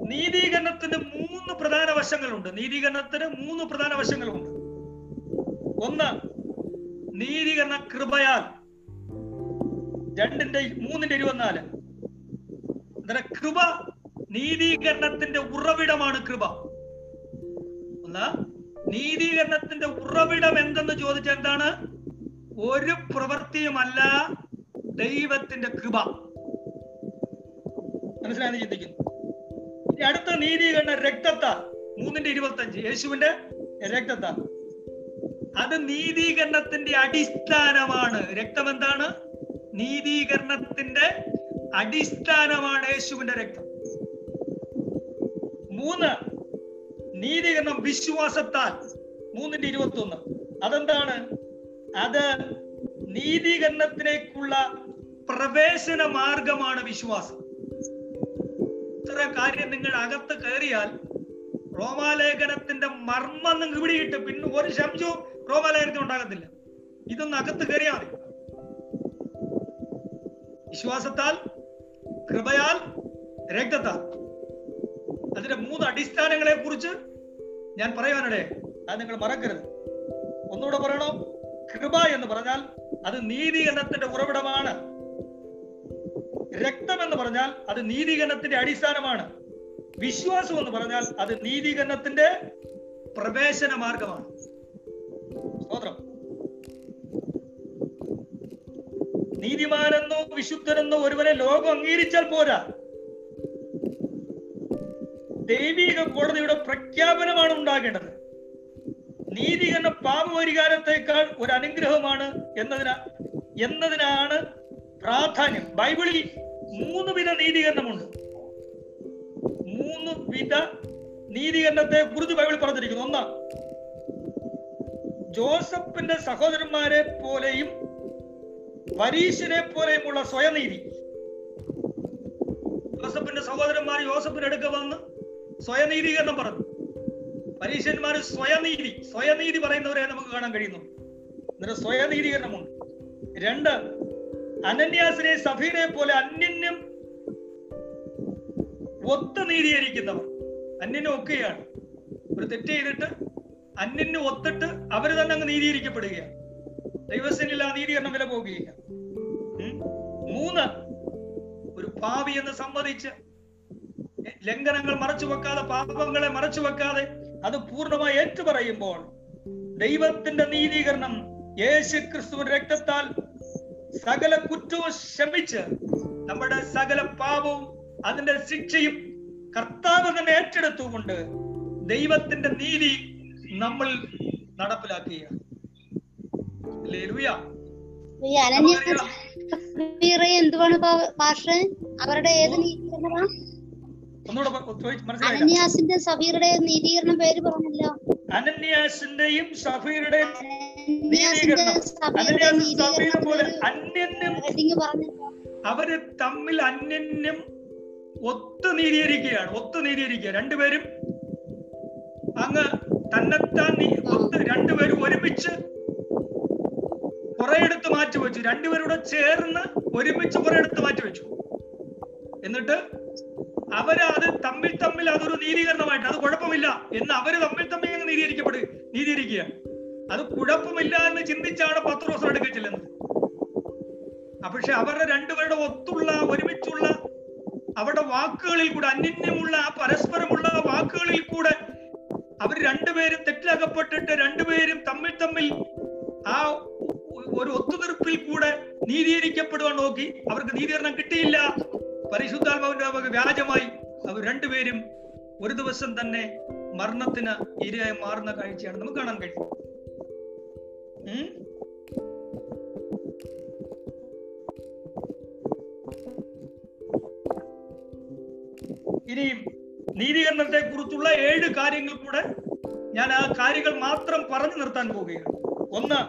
നീതീകരണത്തിന് മൂന്ന് പ്രധാന വശങ്ങളുണ്ട്. നീതീകരണത്തിന് മൂന്ന് പ്രധാന വശങ്ങളുണ്ട്. ഒന്ന് നീതീകരണ കൃപയാൽ. രണ്ടിന്റെ മൂന്നിന്റെ ഇരുപത്തിനാല്. അന്നേരം കൃപ നീതീകരണത്തിന്റെ ഉറവിടമാണ് കൃപ. ഒന്ന് നീതീകരണത്തിന്റെ ഉറവിടം എന്തെന്ന് ചോദിച്ചാൽ എന്താണ്? ഒരു പ്രവൃത്തിയുമല്ല ദൈവത്തിന്റെ കൃപ. മനസ്സിലായെന്ന് ചിന്തിക്കുന്നു. അടുത്ത നീതീകരണ രക്തത്താൽ മൂന്നിന്റെ ഇരുപത്തഞ്ച്. യേശുവിന്റെ രക്തത്താൽ അത് നീതീകരണത്തിന്റെ അടിസ്ഥാനമാണ്. രക്തം എന്താണ്? നീതീകരണത്തിന്റെ അടിസ്ഥാനമാണ് യേശുവിന്റെ രക്തം. മൂന്ന് നീതീകരണം വിശ്വാസത്താൽ. മൂന്നിന്റെ ഇരുപത്തി ഒന്ന് അതെന്താണ്? അത് നീതീകരണത്തിലേക്കുള്ള പ്രവേശന മാർഗമാണ് വിശ്വാസം. ഇത്ര കാര്യം നിങ്ങൾ അകത്ത് കയറിയാൽ റോമാലേഖനത്തിന്റെ മർമ്മം നിങ്ങൾ പിടികിട്ട് പിന്നെ ഒരു ശംശവും റോമാലേഖനത്തിൽ ഉണ്ടാകത്തില്ല. ഇതൊന്ന് അകത്ത് കയറിയാൽ മതി. വിശ്വാസത്താൽ കൃപയാൽ രക്തത്താൽ. അതിന്റെ മൂന്ന് അടിസ്ഥാനങ്ങളെ കുറിച്ച് ഞാൻ പറയാനിടെ അത് നിങ്ങൾ മറക്കരുത്. ഒന്നുകൂടെ പറയണോ? കൃപ എന്ന് പറഞ്ഞാൽ അത് നീതികരണത്തിന്റെ ഉറവിടമാണ്. രക്തം എന്ന് പറഞ്ഞാൽ അത് നീതികരണത്തിന്റെ അടിസ്ഥാനമാണ്. വിശ്വാസം എന്ന് പറഞ്ഞാൽ അത് നീതികരണത്തിന്റെ പ്രവേശന മാർഗമാണ്. സ്തോത്രം. നീതിമാനെന്നോ വിശുദ്ധനെന്നോ ഒരുവനെ ലോകം അംഗീകരിച്ചാൽ പോരാ. ദൈവിക കോടതിയുടെ പ്രഖ്യാപനമാണ് ഉണ്ടാകേണ്ടത്. നീതീകരണ പാപപരിഹാരത്തെക്കാൾ ഒരു അനുഗ്രഹമാണ് എന്നതിനാ എന്നതിനാണ് പ്രാധാന്യം. ബൈബിളിൽ മൂന്ന് വിധ നീതീകരണമുണ്ട്. മൂന്ന് വിധ നീതീകരണത്തെ കുറിച്ച് ബൈബിൾ പറഞ്ഞിരിക്കുന്നു. ഒന്ന് ജോസഫിന്റെ സഹോദരന്മാരെ പോലെയും പരീശനെ പോലെയുമുള്ള സ്വയനീതി. ജോസഫിന്റെ സഹോദരന്മാർ യോസഫിന്റെ അടുക്ക വന്ന് സ്വയനീതീകരണം പറഞ്ഞു. പരീക്ഷന്മാർ സ്വയനീതി സ്വയനീതി പറയുന്നവരെ നമുക്ക് കാണാൻ കഴിയുന്നു. എന്നിട്ട് സ്വയനീതീകരണമുണ്ട്. രണ്ട് അനന്യാസിനെ സഫീനെ പോലെ അന്യന്യം ഒത്ത് നീതീകരിക്കുന്നവർ. അന്യനെ ഒക്കെയാണ് ഒരു തെറ്റ് ചെയ്തിട്ട് അന്യന് ഒത്തിട്ട് അവർ തന്നെ അങ്ങ് നീതീകരിക്കപ്പെടുകയാണ്. ദൈവസേനയിൽ ആ നീതീകരണം വില പോകുകയില്ല. മൂന്ന് ഒരു പാവി എന്ന് സമ്മതിച്ച് ലംഘനങ്ങൾ മറച്ചു വെക്കാതെ പാപങ്ങളെ മറച്ചു വെക്കാതെ അത് പൂർണമായി ഏറ്റുപറയുമ്പോൾ ദൈവത്തിന്റെ നീതീകരണം യേശു ക്രിസ്തു രക്തത്താൽ സകല കുറ്റവും ശമിച്ച് നമ്മുടെ സകല പാപവും അതിന്റെ ശിക്ഷയും കർത്താവ് തന്നെ ഏറ്റെടുത്തുകൊണ്ട് ദൈവത്തിന്റെ നീതി നമ്മൾ
എന്തുവാണ് അവരുടെ ഏത് നീതീകരണമാണ്? അനന്യാസിന്റെ സഫീറുടെ നീതീകരണം പേര് പറഞ്ഞല്ലോ.
അനന്യാസിന്റെയും സഫീറുടെയും അനന്യാസും സഫീറും പോലെ അന്യന്യം അവർ തമ്മിൽ അന്യന്യം ഒത്തു നീതീകരിക്കുകയാണ് ഒത്തു നീതീകരിക്കുക. രണ്ടുപേരും അങ്ങ് തന്നെത്താൻ ഒത്ത് രണ്ടുപേരും ഒരുമിച്ച് കുറെ എടുത്ത് മാറ്റി വെച്ചു രണ്ടുപേരുടെ ചേർന്ന് ഒരുമിച്ച് കുറെ എടുത്ത് മാറ്റി വെച്ചു എന്നിട്ട് അവർ അത് തമ്മിൽ തമ്മിൽ അതൊരു നീതീകരണമായിട്ട് അത് കുഴപ്പമില്ല എന്ന് അവർ തമ്മിൽ തമ്മിൽ നീതീകരിക്കപ്പെടുക നീതീകരിക്കുക. അത് കുഴപ്പമില്ല എന്ന് ചിന്തിച്ചാണ് പത്ത് ദിവസം എടുക്കുക പക്ഷെ അവരുടെ രണ്ടുപേരുടെ ഒത്തുള്ള ഒരുമിച്ചുള്ള അവരുടെ വാക്കുകളിൽ കൂടെ അന്യന്യമുള്ള ആ പരസ്പരമുള്ള വാക്കുകളിൽ കൂടെ അവർ രണ്ടുപേരും തെറ്റിലകപ്പെട്ടിട്ട് രണ്ടുപേരും തമ്മിൽ തമ്മിൽ ആ ഒരു ഒത്തുതീർപ്പിൽ കൂടെ നീതീകരിക്കപ്പെടുവാൻ നോക്കി. അവർക്ക് നീതീകരണം കിട്ടിയില്ല. പരിശുദ്ധാത്മാവിന്റെ വക വ്യാജമായി. അവർ രണ്ടുപേരും ഒരു ദിവസം തന്നെ മരണത്തിന് ഇരയായി മാറുന്ന കാഴ്ചയാണ് നമുക്ക് കാണാൻ കഴിയും? ഇനിയും നീതീകരണത്തെ കുറിച്ചുള്ള ഏഴ് കാര്യങ്ങൾ കൂടെ ഞാൻ ആ കാര്യങ്ങൾ മാത്രം പറഞ്ഞു നിർത്താൻ പോവുകയാണ്. ഒന്ന്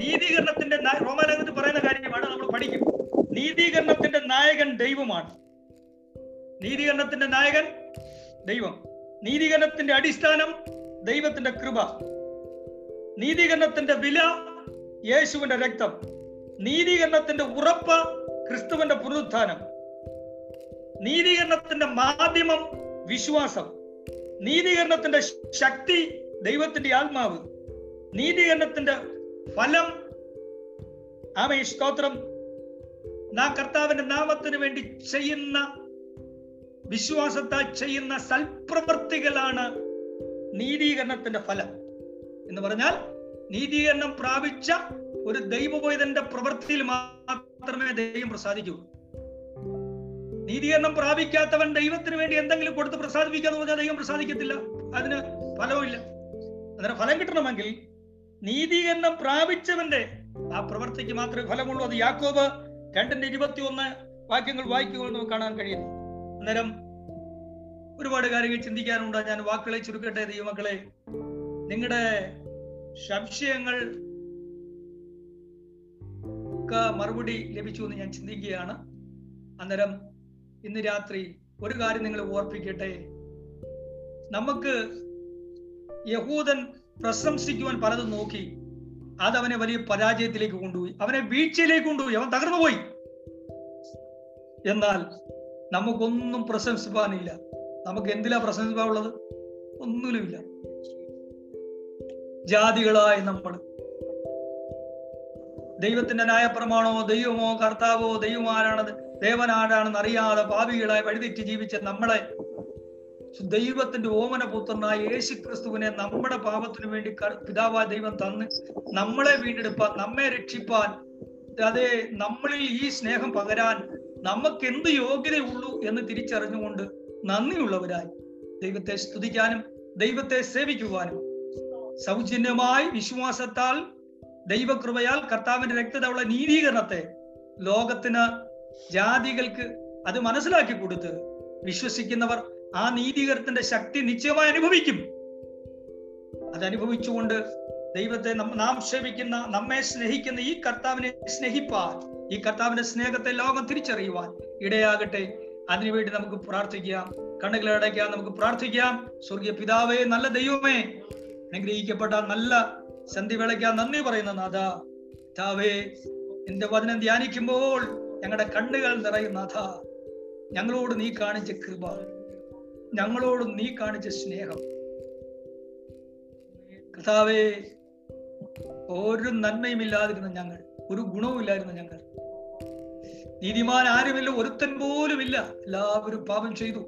നീതീകരണത്തിന്റെ റോമാലേഖനത്തിൽ പറയുന്ന കാര്യമാണ് നമ്മൾ പഠിക്കും. നീതീകരണത്തിന്റെ നായകൻ ദൈവമാണ്. നീതീകരണത്തിന്റെ നായകൻ ദൈവം. നീതീകരണത്തിന്റെ അടിസ്ഥാനം ദൈവത്തിന്റെ കൃപ. നീതീകരണത്തിന്റെ വില യേശുവിന്റെ രക്തം. നീതീകരണത്തിന്റെ ഉറപ്പ് ക്രിസ്തുവിന്റെ പുനരുത്ഥാനം. നീതീകരണത്തിന്റെ മാധ്യമം വിശ്വാസം. നീതീകരണത്തിന്റെ ശക്തി ദൈവത്തിന്റെ ആത്മാവ്. നീതീകരണത്തിന്റെ ഫലം. ആമേ സ്തോത്രം. നാം കർത്താവിന്റെ നാമത്തിന് വേണ്ടി ചെയ്യുന്ന വിശ്വാസത്താൽ ചെയ്യുന്ന സൽപ്രവൃത്തികളാണ് നീതീകരണത്തിന്റെ ഫലം. എന്ന് പറഞ്ഞാൽ നീതീകരണം പ്രാപിച്ച ഒരു ദൈവവൈതന്റെ പ്രവൃത്തിയിൽ മാത്രമേ ദൈവം പ്രസാദിക്കൂ. നീതീകരണം പ്രാപിക്കാത്തവൻ ദൈവത്തിന് വേണ്ടി എന്തെങ്കിലും കൊടുത്ത് പ്രസാദിപ്പിക്കാന്ന് പറഞ്ഞാൽ ദൈവം പ്രസാദിക്കത്തില്ല. അതിന് ഫലവുമില്ല അതിന് ഫലം കിട്ടണമെങ്കിൽ നീതീകരണം പ്രാപിച്ചവന്റെ ആ പ്രവൃത്തിക്ക് മാത്രമേ ഫലമുള്ളൂ. അത് യാക്കോബ് രണ്ടിന്റെ ഇരുപത്തി ഒന്ന് വാക്യങ്ങൾ വായിക്കുമ്പോൾ നമുക്ക് കാണാൻ കഴിയുന്നു അന്നേരം ഒരുപാട് കാര്യങ്ങൾ ചിന്തിക്കാനുണ്ട്. ഞാൻ വാക്കുകളെ ചുരുക്കട്ടെ ദൈവമക്കളെ. നിങ്ങളുടെ സംശയങ്ങൾ മറുപടി ലഭിച്ചു എന്ന് ഞാൻ ചിന്തിക്കുകയാണ്. അന്നേരം ഇന്ന് രാത്രി ഒരു കാര്യം നിങ്ങൾ ഓർപ്പിക്കട്ടെ. നമുക്ക് യഹൂദൻ പ്രശംസിക്കുവാൻ പലതും നോക്കി. അത് അവനെ വലിയ പരാജയത്തിലേക്ക് കൊണ്ടുപോയി. അവനെ വീഴ്ചയിലേക്ക് കൊണ്ടുപോയി. അവൻ തകർന്നു പോയി. എന്നാൽ നമുക്കൊന്നും പ്രശംസിപ്പാനില്ല. നമുക്ക് എന്തിലാ പ്രശംസിപ്പാനുള്ളത്? ഒന്നിലുമില്ല ജാതികളായി നമ്മൾ. ദൈവത്തിന്റെ ന്യായപ്രമാണമോ ദൈവമോ കർത്താവോ ദൈവമാരാണത് ദേവനാരാണെന്ന് അറിയാതെ പാപികളായി വഴിതെറ്റി ജീവിച്ച നമ്മളെ ദൈവത്തിന്റെ ഓമന പുത്രനായ യേശു ക്രിസ്തുവിനെ നമ്മുടെ പാപത്തിനു വേണ്ടി പിതാവായ ദൈവം തന്ന് നമ്മളെ വീണ്ടെടുപ്പാൻ നമ്മെ രക്ഷിപ്പാൻ അതെ നമ്മളിൽ ഈ സ്നേഹം പകരാൻ നമുക്ക് എന്ത് യോഗ്യതയുള്ളൂ എന്ന് തിരിച്ചറിഞ്ഞുകൊണ്ട് നന്ദിയുള്ളവരായി. ദൈവത്തെ സ്തുതിക്കാനും ദൈവത്തെ സേവിക്കുവാനും. സൗജന്യമായി വിശ്വാസത്താൽ ദൈവകൃപയാൽ കർത്താവിന്റെ രക്തതയുള്ള നീതീകരണത്തെ ലോകത്തിന് ജാതികൾക്ക് അത് മനസ്സിലാക്കി കൊടുത്ത് വിശ്വസിക്കുന്നവർ ആ നീതീകരണത്തിന്റെ ശക്തി നിശ്ചയമായി അനുഭവിക്കും. അതനുഭവിച്ചുകൊണ്ട് ദൈവത്തെ നാം സേവിക്കുന്ന നമ്മെ സ്നേഹിക്കുന്ന ഈ കർത്താവിനെ സ്നേഹിപ്പാൻ ഈ കർത്താവിന്റെ സ്നേഹത്തെ ലോകം തിരിച്ചറിയുവാൻ ഇടയാകട്ടെ. അതിനുവേണ്ടി നമുക്ക് പ്രാർത്ഥിക്കാം. കണ്ണുകളടയ്ക്കാം നമുക്ക് പ്രാർത്ഥിക്കാം. സ്വർഗീയ പിതാവേ നല്ല ദൈവമേ അനുഗ്രഹിക്കപ്പെട്ട നല്ല സന്ധിവേളയ്ക്കാൻ നന്ദി പറയുന്ന നാഥ. പിതാവേ എന്റെ വചനം ധ്യാനിക്കുമ്പോൾ ഞങ്ങളുടെ കണ്ണുകൾ നിറയുന്ന നാഥ. ഞങ്ങളോട് നീ കാണിച്ച കൃപ. ഞങ്ങളോട് നീ കാണിച്ച സ്നേഹം. കർത്താവേ ഒരു നന്മയും ഇല്ലാതിരുന്ന ഞങ്ങൾ ഒരു ഗുണവും ഇല്ലായിരുന്ന ഞങ്ങൾ. നീതിമാൻ ആരുമില്ല ഒരുത്തൻ പോലും ഇല്ല. എല്ലാവരും പാപം ചെയ്തു.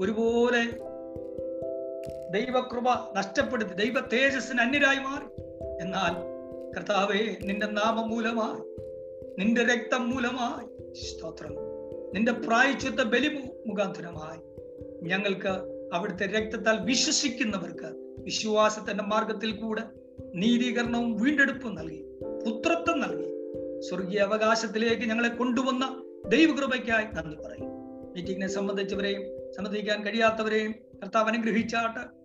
ഒരുപോലെ ദൈവകൃപ നഷ്ടപ്പെടുത്തി ദൈവ തേജസ്സിന് അന്യരായി മാറി. എന്നാൽ കർത്താവേ നിന്റെ നാമം മൂലമായി നിന്റെ രക്തം മൂലമായി. സ്തോത്രം. നിന്റെ പ്രായച്ചിത്ത ബലി മുഖാന്തരമായി ഞങ്ങൾക്ക് അവിടുത്തെ രക്തത്താൽ വിശ്വസിക്കുന്നവർക്ക് വിശ്വാസത്തിന്റെ മാർഗത്തിൽ കൂടെ നീതീകരണവും വീണ്ടെടുപ്പും നൽകി പുത്രത്വം നൽകി. സ്വർഗീയ അവകാശത്തിലേക്ക് ഞങ്ങളെ കൊണ്ടുവന്ന ദൈവകൃപയ്ക്കായി നന്ദി പറയും. മീറ്റിങ്ങിനെ സംബന്ധിച്ചവരെയും സംബന്ധിക്കാൻ കഴിയാത്തവരെയും കർത്താവ് അനുഗ്രഹിച്ചാട്ട്